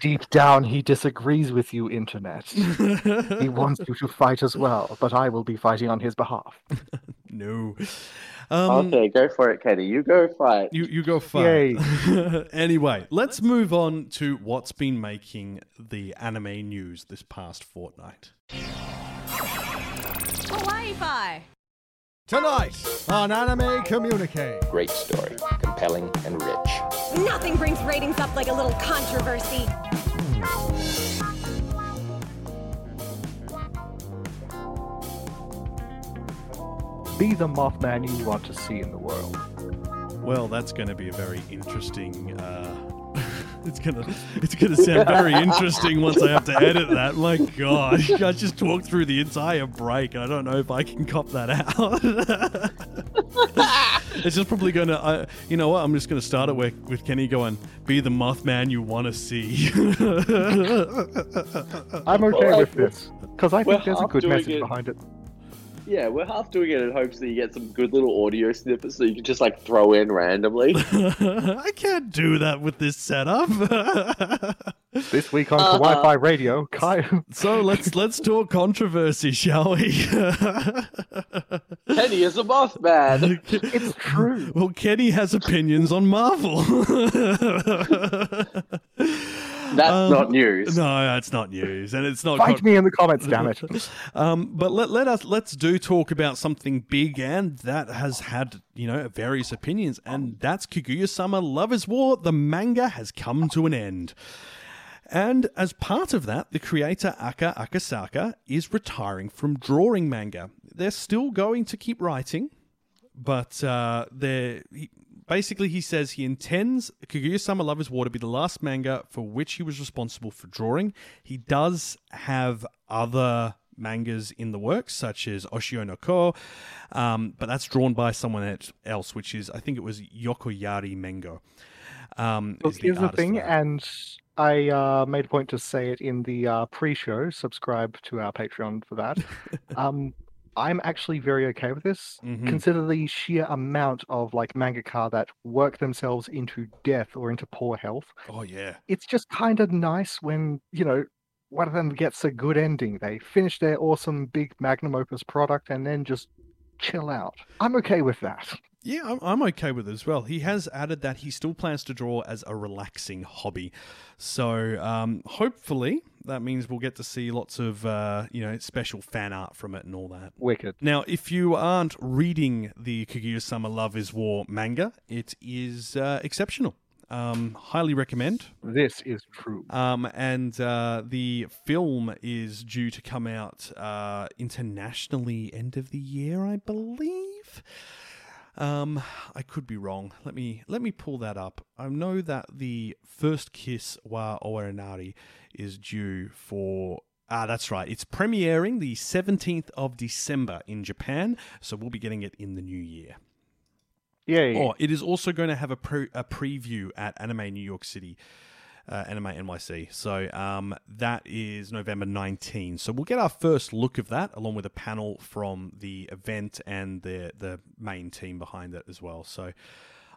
Deep down, he disagrees with you, internet. He wants you to fight as well, but I will be fighting on his behalf. no. Um, okay, go for it, Kenny. You go fight. You you go fight. anyway, let's move on to what's been making the anime news this past fortnight. Hawaii Fi. Tonight on Anime Communique. Great story, compelling and rich. Nothing brings ratings up like a little controversy. Be the Mothman you want to see in the world. Well, that's going to be a very interesting. Uh, it's gonna it's gonna sound very interesting once I have to edit that. My God, I just talked through the entire break, and I don't know if I can cop that out. it's just probably gonna. Uh, you know what? I'm just gonna start it with, with Kenny going, "Be the Mothman you want to see." I'm okay Well, with this because I we're think there's a good message it. behind it. Yeah, we're half doing it in hopes that you get some good little audio snippets that you can just like throw in randomly. I can't do that with this setup. This week on Uh-huh. Wi-Fi Radio, Kai. so let's let's talk controversy, shall we? Kenny is a Mothman. it's true. well, Kenny has opinions on Marvel. That's Um, not news. No, that's not news, and it's not. Fight me in the comments, damn it. Um, but let, let us let's do talk about something big and that has had you know various opinions, and that's Kaguya-sama Love is War. The manga has come to an end. And as part of that, the creator Aka Akasaka is retiring from drawing manga. They're still going to keep writing, but uh, they're he, basically he says he intends Kaguya-sama Love is War to be the last manga for which he was responsible for drawing. He does have other mangas in the works, such as Oshi no Ko, um, but that's drawn by someone else, which is I think it was Yokoyari Mengo. Um, Look, is here's the thing, and I uh, made a point to say it in the uh, pre-show. Subscribe to our Patreon for that. um, I'm actually very okay with this. Mhm. Consider the sheer amount of like mangaka that work themselves into death or into poor health. Oh yeah. It's just kind of nice when you know one of them gets a good ending. They finish their awesome big magnum opus product and then just chill out. I'm okay with that. Yeah, I'm, I'm okay with it as well. He has added that he still plans to draw as a relaxing hobby. So um, hopefully that means we'll get to see lots of uh, you know special fan art from it and all that. Wicked. Now, if you aren't reading the Kaguya-sama Love is War manga, it is uh, exceptional. Um, highly recommend. This is true. Um, and uh, the film is due to come out uh, internationally end of the year, I believe. Um, I could be wrong. Let me let me pull that up. I know that the first kiss wa Owaranai is due for. Ah, that's right. It's premiering the 17th of December in Japan, so we'll be getting it in the new year. Yay. Oh, it is also going to have a, pre- a preview at Anime New York City, uh, Anime NYC. So um, that is November 19. So we'll get our first look of that, along with a panel from the event and the the main team behind it as well. So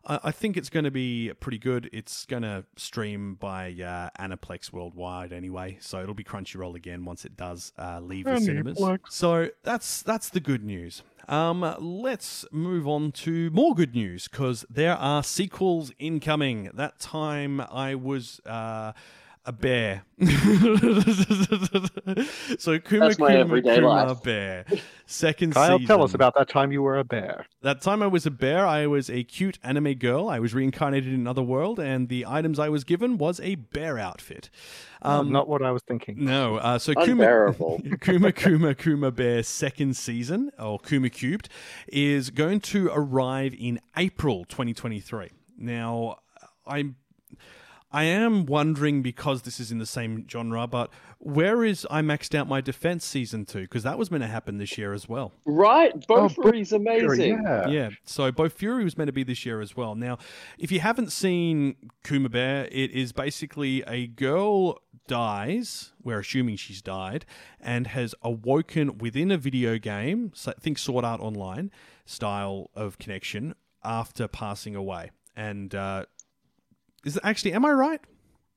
I, I think it's going to be pretty good. It's going to stream by uh, Aniplex worldwide anyway, so it'll be Crunchyroll again once it does uh, leave the cinemas. So that's that's the good news. Um, let's move on to more good news because there are sequels incoming. That time I was uh, a bear. so Kuma That's my Kuma everyday Kuma life. bear. Second Kyle, season. tell us about that time you were a bear. That time I was a bear, I was a cute anime girl. I was reincarnated in another world, and the items I was given was a bear outfit. Um, not what I was thinking. no, uh, so Kuma, Kuma Kuma Kuma Bear second season, or Kuma Cubed, is going to arrive in April 2023. Now, I'm. I am wondering because this is in the same genre, but where is I maxed out my defense season two? Because that was meant to happen this year as well. Right, Oh, Bofuri's amazing. Yeah. Yeah, so Bofuri was meant to be this year as well. Now, if you haven't seen Kuma Bear, it is basically a girl dies, we're assuming she's died, and has awoken within a video game, so think Sword Art Online style of connection, after passing away. And uh, is it actually, am I right?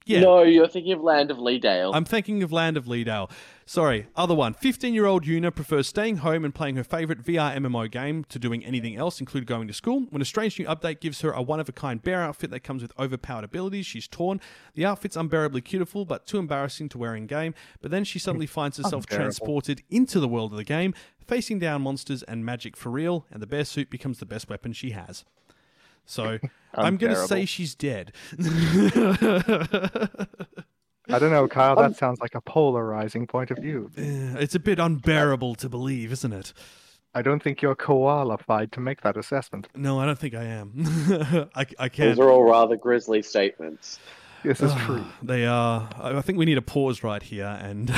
Yeah. No, you're thinking of Land of Leadale. I'm thinking of Land of Leadale. Sorry, other one. 15 year old Yuna prefers staying home and playing her favourite VR MMO game to doing anything else, including going to school. When a strange new update gives her a one of a kind bear outfit that comes with overpowered abilities, she's torn. The outfit's unbearably beautiful, but too embarrassing to wear in game. But then she suddenly finds herself transported into the world of the game, facing down monsters and magic for real, and the bear suit becomes the best weapon she has. So I'm going to say she's dead. I don't know, Kyle. That um, sounds like a polarizing point of view. it's a bit unbearable to believe, isn't it? I don't think you're qualified to make that assessment. No, I don't think I am. I, I can't. are all rather grisly statements. This is ah, true. They are. I I think we need a pause right here, and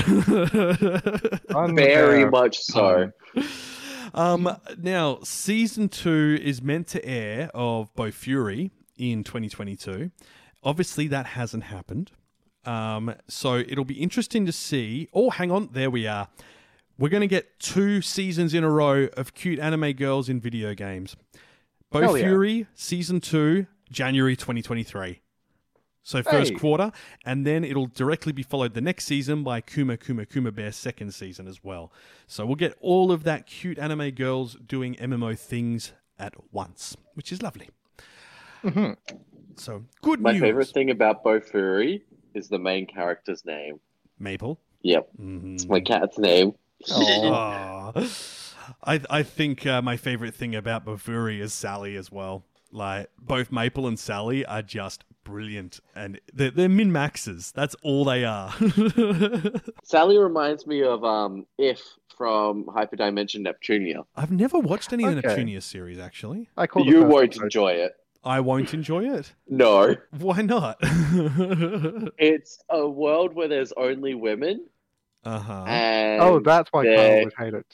Very much so. Um, um, now season two is meant to air of Bofuri in 2022. Obviously, that hasn't happened. Um, so it'll be interesting to see. Oh, hang on, there we are. we're going to get two seasons in a row of cute anime girls in video games. Bo Hell yeah. Fury season two, January 2023. So first Hey. quarter, and then it'll directly be followed the next season by Kuma Kuma Kuma Bear second season as well. So we'll get all of that cute anime girls doing MMO things at once, which is lovely. So good My news. favorite thing about Bofuri is the main character's name. Maple. Yep, Mhm. it's my cat's name. I I think uh, my favorite thing about Bofuri is Sally as well. Like both Maple and Sally are just brilliant, and they're, they're min maxes. That's all they are. Sally reminds me of um If from Hyperdimension Neptunia. I've never watched any of the Okay. Neptunia series. Actually, I call the You first won't episode- enjoy it. I won't enjoy it. No, Why not? it's a world where there's only women, uh huh. and Oh, that's why they're- Kyle would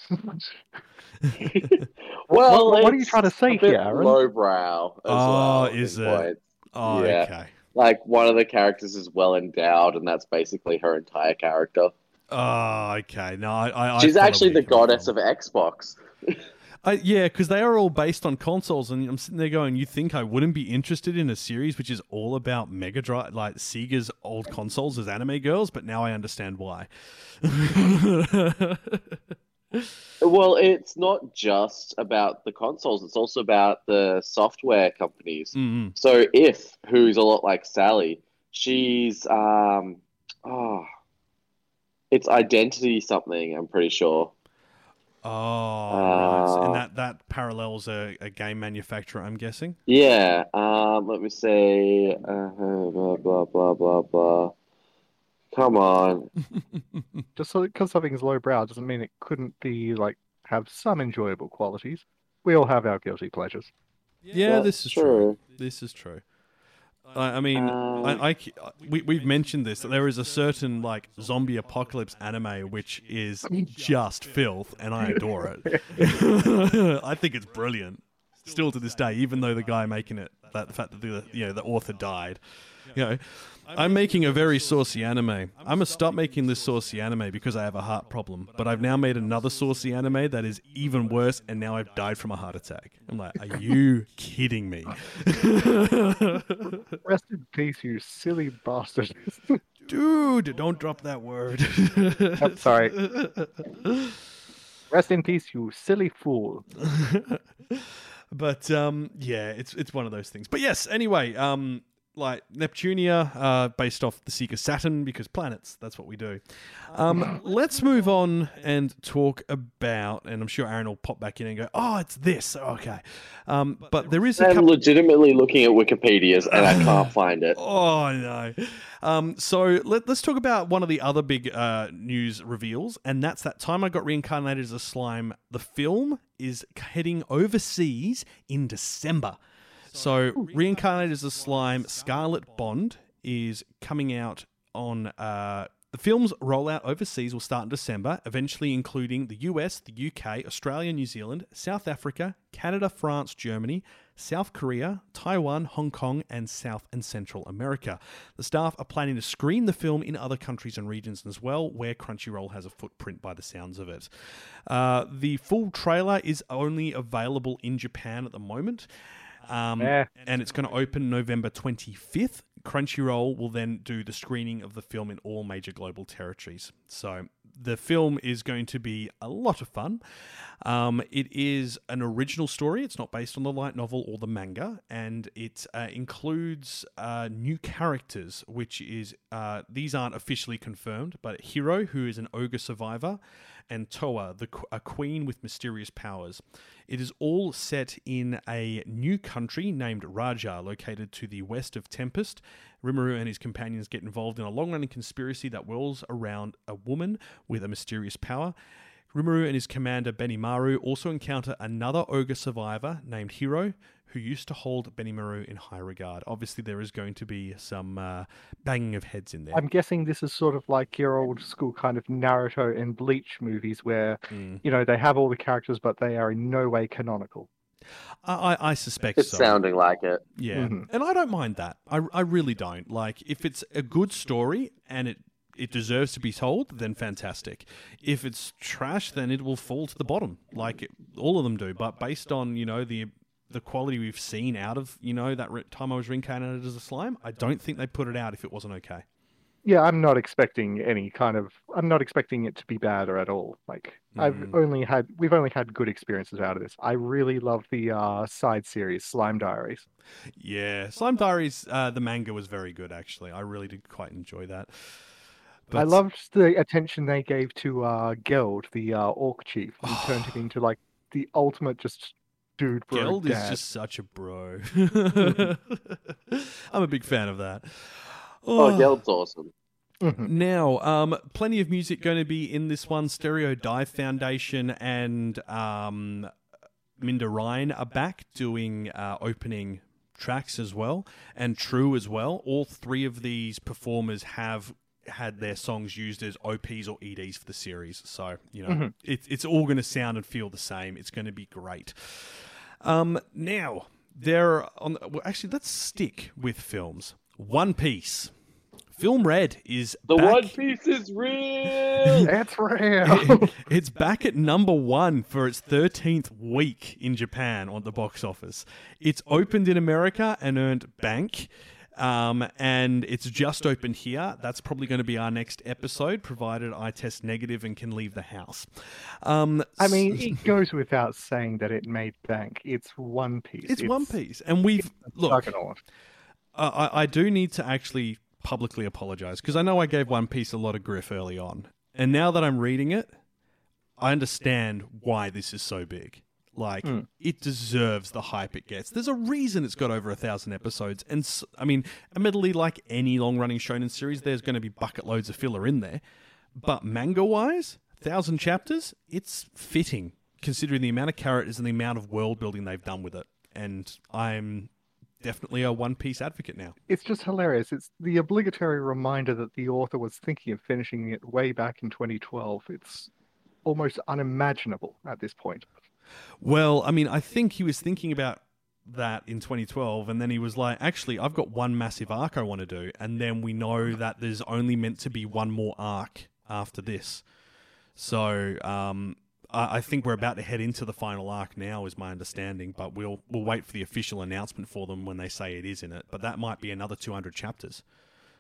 hate it. well, what- what are you it's trying to say a bit here, Aaron? Lowbrow. As Oh, well, is this it? point. Oh, yeah. okay. Like one of the characters is well endowed, and that's basically her entire character. Oh, okay. No, I. I She's actually the goddess of Xbox. Uh, yeah, because they are all based on consoles, and I'm sitting there going, "You think I wouldn't be interested in a series which is all about Mega Drive, like Sega's old consoles as anime girls?" But now I understand why. Well, it's not just about the consoles; it's also about the software companies. Mhm. So, if who's a lot like Sally, she's um, oh, it's identity something. I'm pretty sure. Oh, right. and Uh, that that parallels a, a game manufacturer, I'm guessing. Yeah. Um, let me say. Uh, blah blah blah blah blah. Come on. Just because something's lowbrow doesn't mean it couldn't be like have some enjoyable qualities. We all have our guilty pleasures. Yeah, That's this is true. true. This is true. I, I mean, Um, I, I c- we, we've mentioned this. That there is a certain like zombie apocalypse anime which is just filth, and I adore it. I think it's brilliant. Still to this day, even though the guy making it, that the fact that the you know the author died, you know, I'm making a very saucy anime. I'm gonna stop making this saucy anime because I have a heart problem. But I've now made another saucy anime that is even worse, and now I've died from a heart attack. I'm like, are you kidding me? Rest in peace, you silly bastard. Dude, don't drop that word. I'm sorry. Rest in peace, you silly fool. but um, yeah, it's it's one of those things. But yes, anyway, um, like Neptunia, uh, based off the Sega Saturn, because planets, that's what we do. Um, let's move on and talk about, and I'm sure Aaron will pop back in and go, "Oh, it's this." Okay, um, but there is a I'm couple. legitimately looking at Wikipedia's and I can't find it. Oh no! Um, so let, let's talk about one of the other big uh, news reveals, and that's that time I got reincarnated as a slime. The film is heading overseas in December. So reincarnated as a slime, Scarlet Bond is coming out on. Uh, the film's rollout overseas will start in December, eventually including the US, the UK, Australia, New Zealand, South Africa, Canada, France, Germany, South Korea, Taiwan, Hong Kong, and South and Central America. The staff are planning to screen the film in other countries and regions as well, where Crunchyroll has a footprint by the sounds of it. Uh, the full trailer is only available in Japan at the moment. Um, Eh. and it's going to open November 25th. Crunchyroll will then do the screening of the film in all major global territories. So the film is going to be a lot of fun. Um, it is an original story. It's not based on the light novel or the manga, and it uh, includes uh, new characters, which is uh, these aren't officially confirmed, but Hiro, who is an ogre survivor, and Toa, the a queen with mysterious powers. It is all set in a new country named Raja, located to the west of Tempest. Rimuru and his companions get involved in a long running conspiracy that whirls around a woman with a mysterious power. Rimuru and his commander Benimaru also encounter another ogre survivor named Hiro, who used to hold Benimaru in high regard. Obviously, there is going to be some uh, banging of heads in there. I'm guessing this is sort of like your old school kind of Naruto and Bleach movies where, Mm. you know, they have all the characters, but they are in no way canonical. I, I, I suspect It's so. sounding like it. Yeah, Mhm. and I don't mind that. I, I really don't. Like if it's a good story and it it deserves to be told, then fantastic. If it's trash, then it will fall to the bottom, like it, all of them do. But based on you know the the quality we've seen out of you know that time I was reincarnated as a slime, I don't think they put it out if it wasn't okay. Yeah, I'm not expecting any kind of. I'm not expecting it to be bad or at all. Like I've Mm. only had, we've only had good experiences out of this. I really love the uh, side series, Slime Diaries. Yeah, Slime Diaries, uh, the manga was very good actually. I really did quite enjoy that. But... I loved the attention they gave to uh, Geld, the uh, orc chief, and turned him into like the ultimate just dude bro Geld is just such a bro. I'm a big fan of that. Oh, Geld's awesome. Now, um, plenty of music going to be in this one. Stereo Dive Foundation and um, MindaRyn are back doing uh, opening tracks as well, and True as well. All three of these performers have had their songs used as OPs or EDs for the series. So, you know, Mhm. it, it's all going to sound and feel the same. It's going to be great. Um, now, there on well, actually, let's stick with films. One Piece. Film Red is The back. One Piece is real. That's real. it's back at number one for its 13th week in Japan on the box office. It's opened in America and earned bank. Um, and it's just opened here. That's probably going to be our next episode, provided I test negative and can leave the house. Um, I mean, it goes without saying that it made bank. It's One Piece. It's One Piece, and we've look. I- I do need to actually publicly apologize because I know I gave One Piece a lot of griff early on, and now that I'm reading it, I understand why this is so big. Like Hmm. it deserves the hype it gets. There's a reason it's got over a thousand episodes, and I mean, admittedly, like any long-running shonen series, there's going to be bucket loads of filler in there. But manga-wise, thousand chapters, it's fitting considering the amount of characters and the amount of world building they've done with it. And I'm definitely a One Piece advocate now. It's just hilarious. It's the obligatory reminder that the author was thinking of finishing it way back in 2012. It's almost unimaginable at this point. Well, I mean, I think he was thinking about that in 2012, and then he was like, actually, I've got one massive arc I want to do. And then we know that there's only meant to be one more arc after this. So um, I, I think we're about to head into the final arc now, is my understanding. But we'll we'll wait for the official announcement for them when they say it is in it. But that might be another 200 chapters.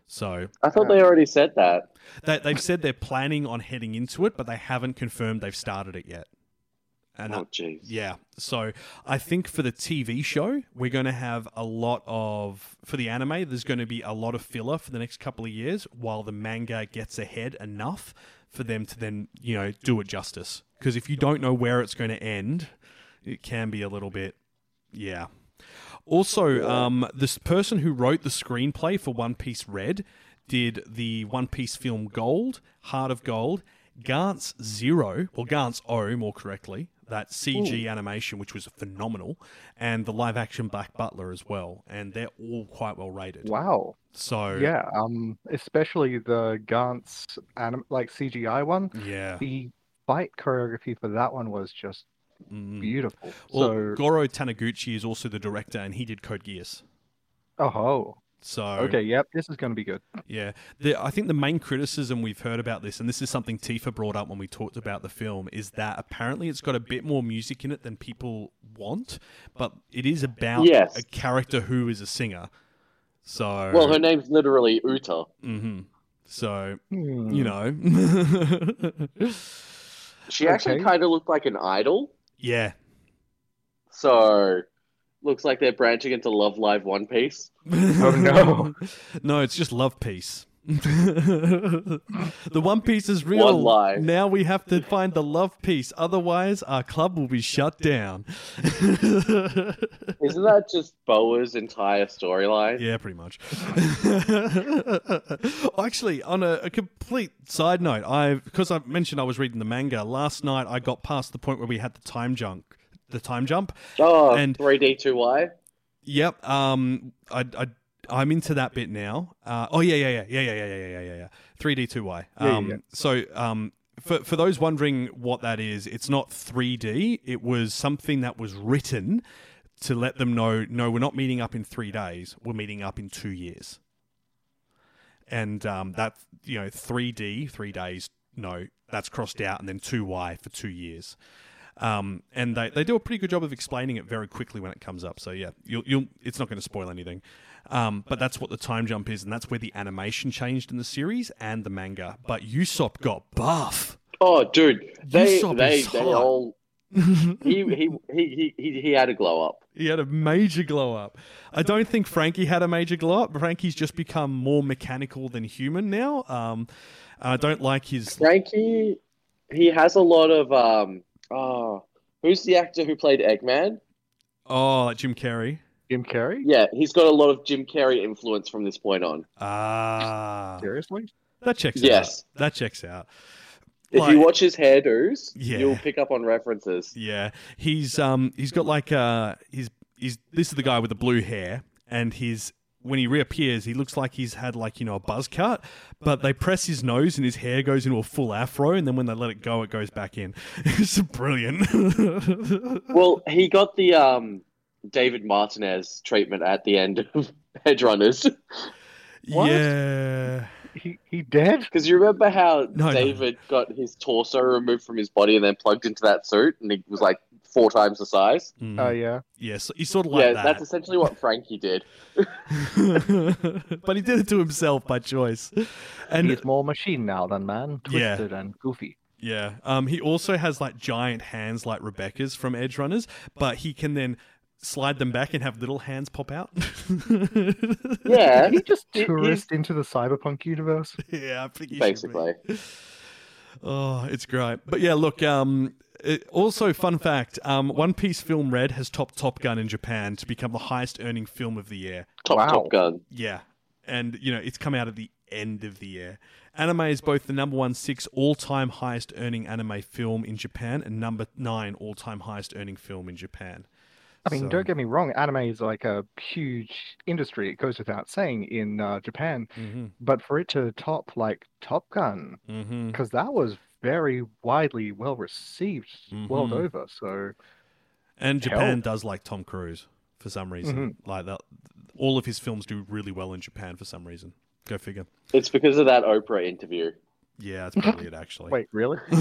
So I thought they already said that. they, they've said they're planning on heading into it, but they haven't confirmed they've started it yet. And Oh, that- jeez. yeah. So I think for the TV show, we're going to have a lot of for the anime. There's going to be a lot of filler for the next couple of years, while the manga gets ahead enough for them to then you know do it justice. Because if you don't know where it's going to end, it can be a little bit, yeah. Also, um, this person who wrote the screenplay for One Piece Red did the One Piece film Gold, Heart of Gold, Gantz Zero, or Gantz O more correctly, that CG animation, which was phenomenal, and the live action Black Butler as well. And they're all quite well rated. Wow. So, Yeah, um, especially the Gantz anim- like CGI one. Yeah. The fight choreography for that one was just beautiful. Mm. Well, so, Goro Taniguchi is also the director, and he did Code Geass. oh, So okay, yep, this is going to be good. Yeah, the, I think the main criticism we've heard about this, and this is something Tifa brought up when we talked about the film, is that apparently it's got a bit more music in it than people want, but it is about Yes. a character who is a singer. So Well, her name's literally Uta. hmm So Hmm. you know, She actually Okay. kind of looked like an idol. yeah. So, looks like they're branching into Love Live One Piece. Oh, no. no, it's just love piece. the One Piece is real. One lie. Now we have to find the love piece. Otherwise, our club will be shut down. Isn't that just Boa's entire storyline? Yeah, pretty much. Actually, on a, a complete side note, I because I mentioned I was reading the manga last night. I got past the point where we had the time jump, the time jump. Oh, And- 3D2Y? Yep. Um, I, I I'm into that bit now. Uh, oh yeah, yeah, yeah, yeah, yeah, yeah, yeah, yeah, yeah, yeah. Three D two Y. Yeah, yeah, Um, yeah. so um, for for those wondering what that is, it's not three D. It was something that was written to let them know, no, we're not meeting up in three days. We're meeting up in two years. and um, that you know 3D three days no that's crossed out and then 2Y for two years. Um, and they, they do a pretty good job of explaining it very quickly when it comes up. So yeah, you'll, you'll it's not going to spoil anything. Um, but that's what the time jump is, and that's where the animation changed in the series and the manga. But Usopp got buff. Oh, dude, they Usopp they, is they hot. all he, he, he he he he had a glow up. He had a major glow up. I don't think Frankie had a major glow up. Frankie's just become more mechanical than human now. Um, I don't like his. Frankie, he has a lot of um. Oh, who's the actor who played Eggman? Oh, like Jim Carrey. Jim Carrey? Yeah, he's got a lot of Jim Carrey influence from this point on. Ah, Seriously? that checks Yes. out. That checks out. If Like- you watch his hairdos, Yeah. you'll pick up on references. Yeah, he's um he's got like uh he's he's this is the guy with the blue hair, and his when he reappears, he looks like he's had like you know a buzz cut, but they press his nose and his hair goes into a full afro, and then when they let it go, it goes back in. It's brilliant. Well, he got the um David Martinez treatment at the end of Edgerunners. What? Yeah. He he dead? Because you remember how No, no. David got his torso removed from his body and then plugged into that suit, and he was like four times the size. Mm. Oh yeah. Yes, he's sort of like yeah, that. that's essentially what Frankie did. but he did it to himself by choice. And He's more machine now than man, Yeah. twisted and goofy. Yeah. Um, he also has like giant hands like Rebecca's from Edgerunners, but he can then slide them back and have little hands pop out. Yeah, Did he just He- tourist into the cyberpunk universe? yeah, I think he should be. basically. Oh, it's great. But yeah, look, um, it, also, fun fact um, One Piece Film Red has topped Top Gun in Japan to become the highest earning film of the year. Top Wow. Top Gun. Yeah. And, you know, it's come out at the end of the year. Anime is both the number one six all time highest earning anime film in Japan and number nine all time highest earning film in Japan. I mean, So- don't get me wrong, anime is like a huge industry. It goes without saying in uh, Japan, Mm-hmm. but for it to top like Top Gun, Mm-hmm. because that was very widely well received world Mhm. over. So And Hell. Japan does like Tom Cruise for some reason. Mhm. Like that, all of his films do really well in Japan for some reason. Go figure. It's because of that Oprah interview. Yeah, that's probably it actually. wait, really? no,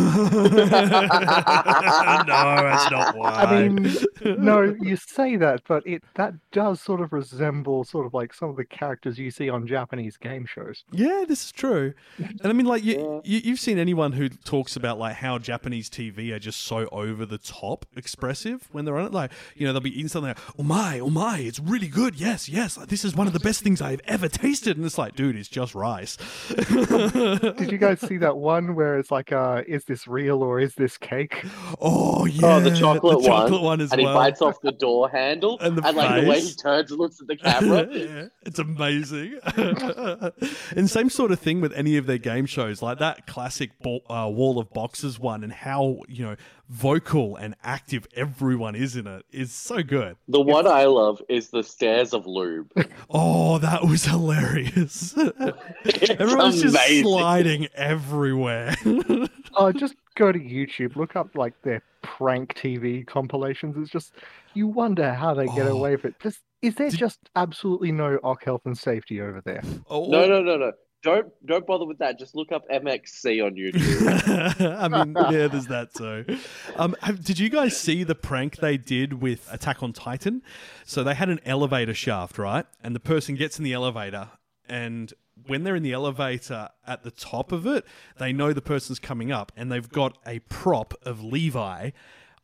that's not why. I mean, no, you say that, but it that does sort of resemble sort of like some of the characters you see on Japanese game shows. Yeah, this is true. And I mean, like, you, Yeah. you, you've seen anyone who talks about, like, how Japanese TV are just so over the top expressive when they're on it. Like, you know, they'll be eating something like, oh my, oh my, it's really good. Yes, yes, this is one of the best things I've ever tasted. And it's like, dude, it's just rice. Did you guys see that one where it's like, uh, is this real or is this cake? Oh, yeah. oh, the chocolate, chocolate one. one as and well. he bites off the door handle, And and, the like the way he face. turns and looks at the camera. yeah, it's amazing. and same sort of thing with any of their game shows, like that classic ball, uh, Wall of Boxes one, and how you know vocal and active everyone is in it is so good. The one I love is the stairs of lube. Oh, that was hilarious. It's Everyone's just sliding everywhere. Oh, just go to YouTube, look up like their prank TV compilations. It's just you wonder how they get Oh. away with it. Just is there Did- just absolutely no OC health and safety over there? oh, No, no, no, no. Don't don't bother with that. Just look up MXC on YouTube. I mean, yeah, there's that too. Um, have, did you guys see the prank they did with Attack on Titan? So they had an elevator shaft, right? And the person gets in the elevator, and when they're in the elevator at the top of it, they know the person's coming up, and they've got a prop of Levi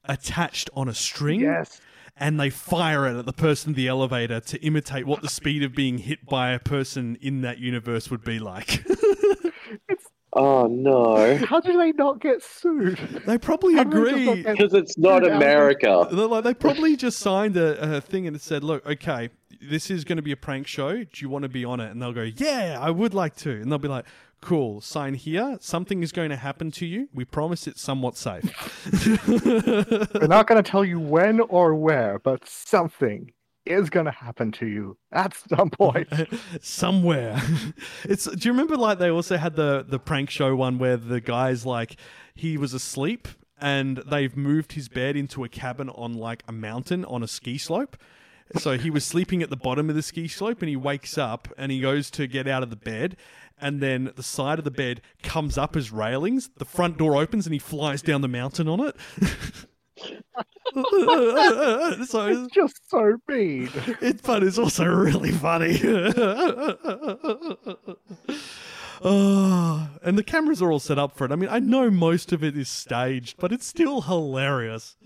attached on a string. Yes. And they fire it at the person in the elevator to imitate what the speed of being hit by a person in that universe would be like. oh no, How do they not get sued? they probably How do they just agree. because it's not America. They're like, they probably just signed a, a thing and it said, "Look, okay, this is going to be a prank show. Do you want to be on it?" And they'll go, "Yeah, I would like to." And they'll be like, "Cool, sign here. Something is going to happen to you. We promise it's somewhat safe." We're not going to tell you when or where, but something is going to happen to you at some point. Somewhere. It's. Do you remember like they also had the the prank show one where the guy's like he was asleep and they've moved his bed into a cabin on like a mountain on a ski slope. So he was sleeping at the bottom of the ski slope and he wakes up and he goes to get out of the bed. And then the side of the bed comes up as railings. The front door opens and he flies down the mountain on it. so It's just so mean. it's but it's also really funny. oh, and the cameras are all set up for it. I mean, I know most of it is staged, but it's still hilarious.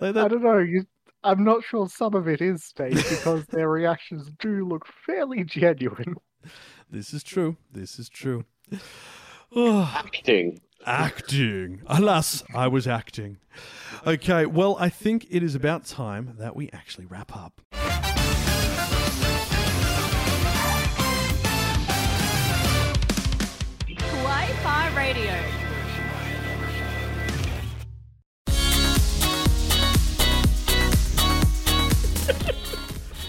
Like I don't know. You, I'm not sure some of it is staged because their reactions do look fairly genuine. this is true. This is true. Oh, Acting. acting. Alas, I was acting. Okay, well, I think it is about time that we actually wrap up.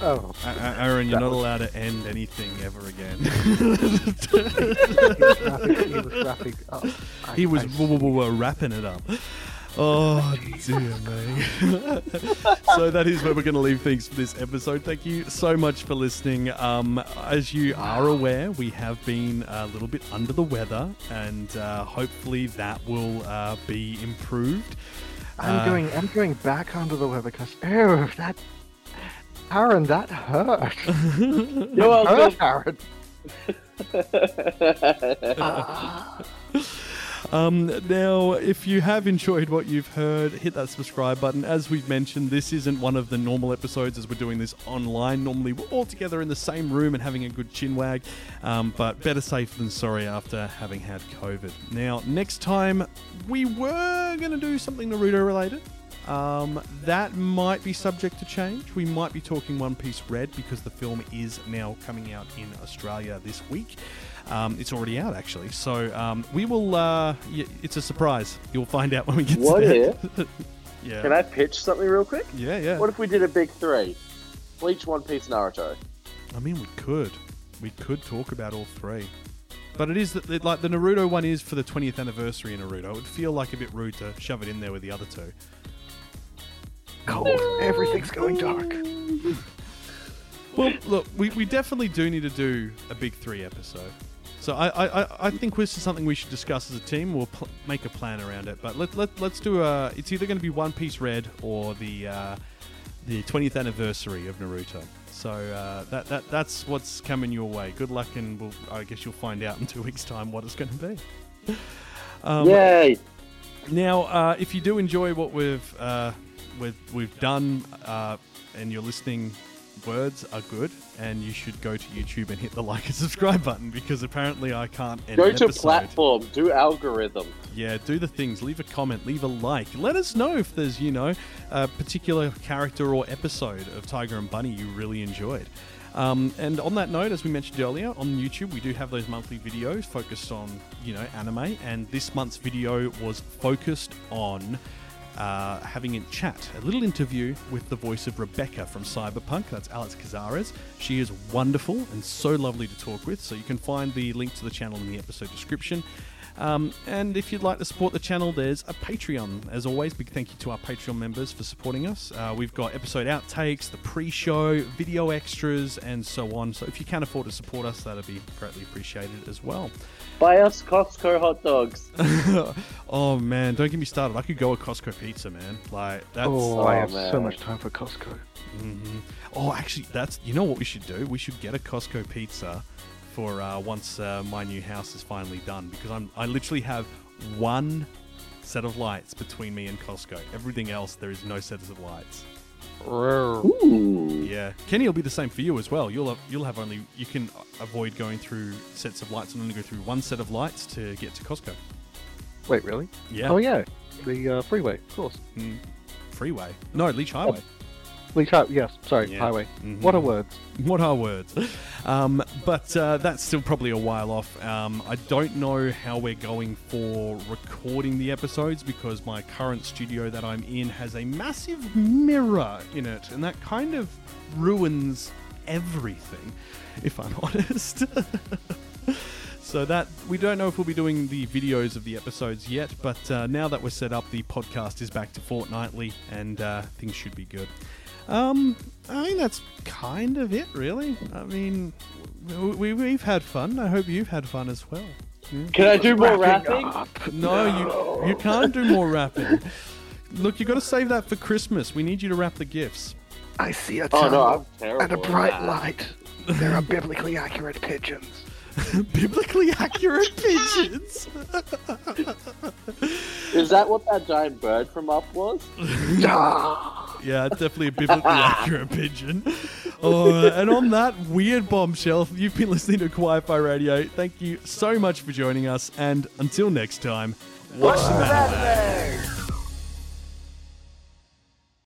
Oh, A- Aaron, you're not allowed to end anything ever again. he was wrapping up. I- he was I w- w- w- wrapping it up. Oh dear me! so that is where we're going to leave things for this episode. Thank you so much for listening. Um, as you are aware, we have been a little bit under the weather, and uh, hopefully that will uh, be improved. I'm Uh, going. I'm going back under the weather because ew, that Aaron, that hurt. You're welcome. hurt, Aaron. Um, now, if you have enjoyed what you've heard, hit that subscribe button. As we've mentioned, this isn't one of the normal episodes as we're doing this online. Normally, we're all together in the same room and having a good chin wag, um, but better safe than sorry after having had COVID. Now, next time, we were going to do something Naruto related. Um, that might be subject to change. We might be talking One Piece Red because the film is now coming out in Australia this week. Um, it's already out actually, so um, we will. Uh, y- it's a surprise. You'll find out when we get What there. yeah. Can I pitch something real quick? Yeah, yeah. What if we did a big three? Bleach, One Piece, Naruto. I mean, we could. We could talk about all three. But it is that that, like the Naruto one is for the 20th anniversary of Naruto. It would feel like a bit rude to shove it in there with the other two. Cold. Everything's going dark. Well, look, we, we definitely do need to do a big three episode. So I, I, I- I think this is something we should discuss as a team. We'll pl- make a plan around it. But let, let, let's do a. It's either going to be One Piece Red or the uh, the 20th anniversary of Naruto. So uh, that, that that's what's coming your way. Good luck, and we'll, I guess you'll find out in two weeks' time what it's going to be. Um, Yay! now, uh, if you do enjoy what we've uh, we've, we've done uh, and you're listening, words are good, and you should go to YouTube and hit the like and subscribe button because apparently I can't end Go to platform, do algorithm. Yeah, do the things. Leave a comment, leave a like. Let us know if there's, you know, a particular character or episode of Tiger and Bunny you really enjoyed. Um, and on that note, as we mentioned earlier, on YouTube we do have those monthly videos focused on, you know, anime. And this month's video was focused on uh, having a chat, a little interview with the voice of Rebecca from Cyberpunk. That's Alex Cazares. She is wonderful and so lovely to talk with. So you can find the link to the channel in the episode description. Um, and if you'd like to support the channel, there's a Patreon. As always, big thank you to our Patreon members for supporting us. Uh, we've got episode outtakes, the pre show, video extras, and so on. So if you can afford to support us, that'd be greatly appreciated as well. Buy us Costco hot dogs. oh man, don't get me started. I could go a Costco pizza, man. Like that's. Oh, I Oh, have so much time for Costco. Mhm. Oh, actually, that's you know what we should do. We should get a Costco pizza for uh, once uh, my new house is finally done because I'm I literally have one set of lights between me and Costco. Everything else there is no sets of lights. Ooh. Yeah, Kenny will be the same for you as well. You'll have, you'll have only you can avoid going through sets of lights and only go through one set of lights to get to Costco. Wait, really? Yeah. Oh yeah, the uh, freeway, of course. Mm. Freeway. No, Leach Highway. Leach Hi- yes, sorry, Yeah. highway. Mhm. What are words? What are words? Um, but uh, that's still probably a while off. Um, I don't know how we're going for recording the episodes because my current studio that I'm in has a massive mirror in it, and that kind of ruins everything, if I'm honest. So that we don't know if we'll be doing the videos of the episodes yet, but uh, now that we're set up, the podcast is back to fortnightly, and uh, things should be good. Um, I think that's kind of it, really. I mean, we, we've had fun. I hope you've had fun as well. Yeah. Can I do more rapping? No, you you can't do more rapping. Look, you've got to save that for Christmas. We need you to wrap the gifts. I see a Oh, no, and a bright light. There are biblically accurate pigeons. Biblically accurate pigeons. Is that what that giant bird from Up was? Yeah, it's definitely a biblically accurate pigeon. Oh, and on that weird bombshell, you've been listening to Wi-Fi Radio. Thank you so much for joining us, and until next time, watch the anime.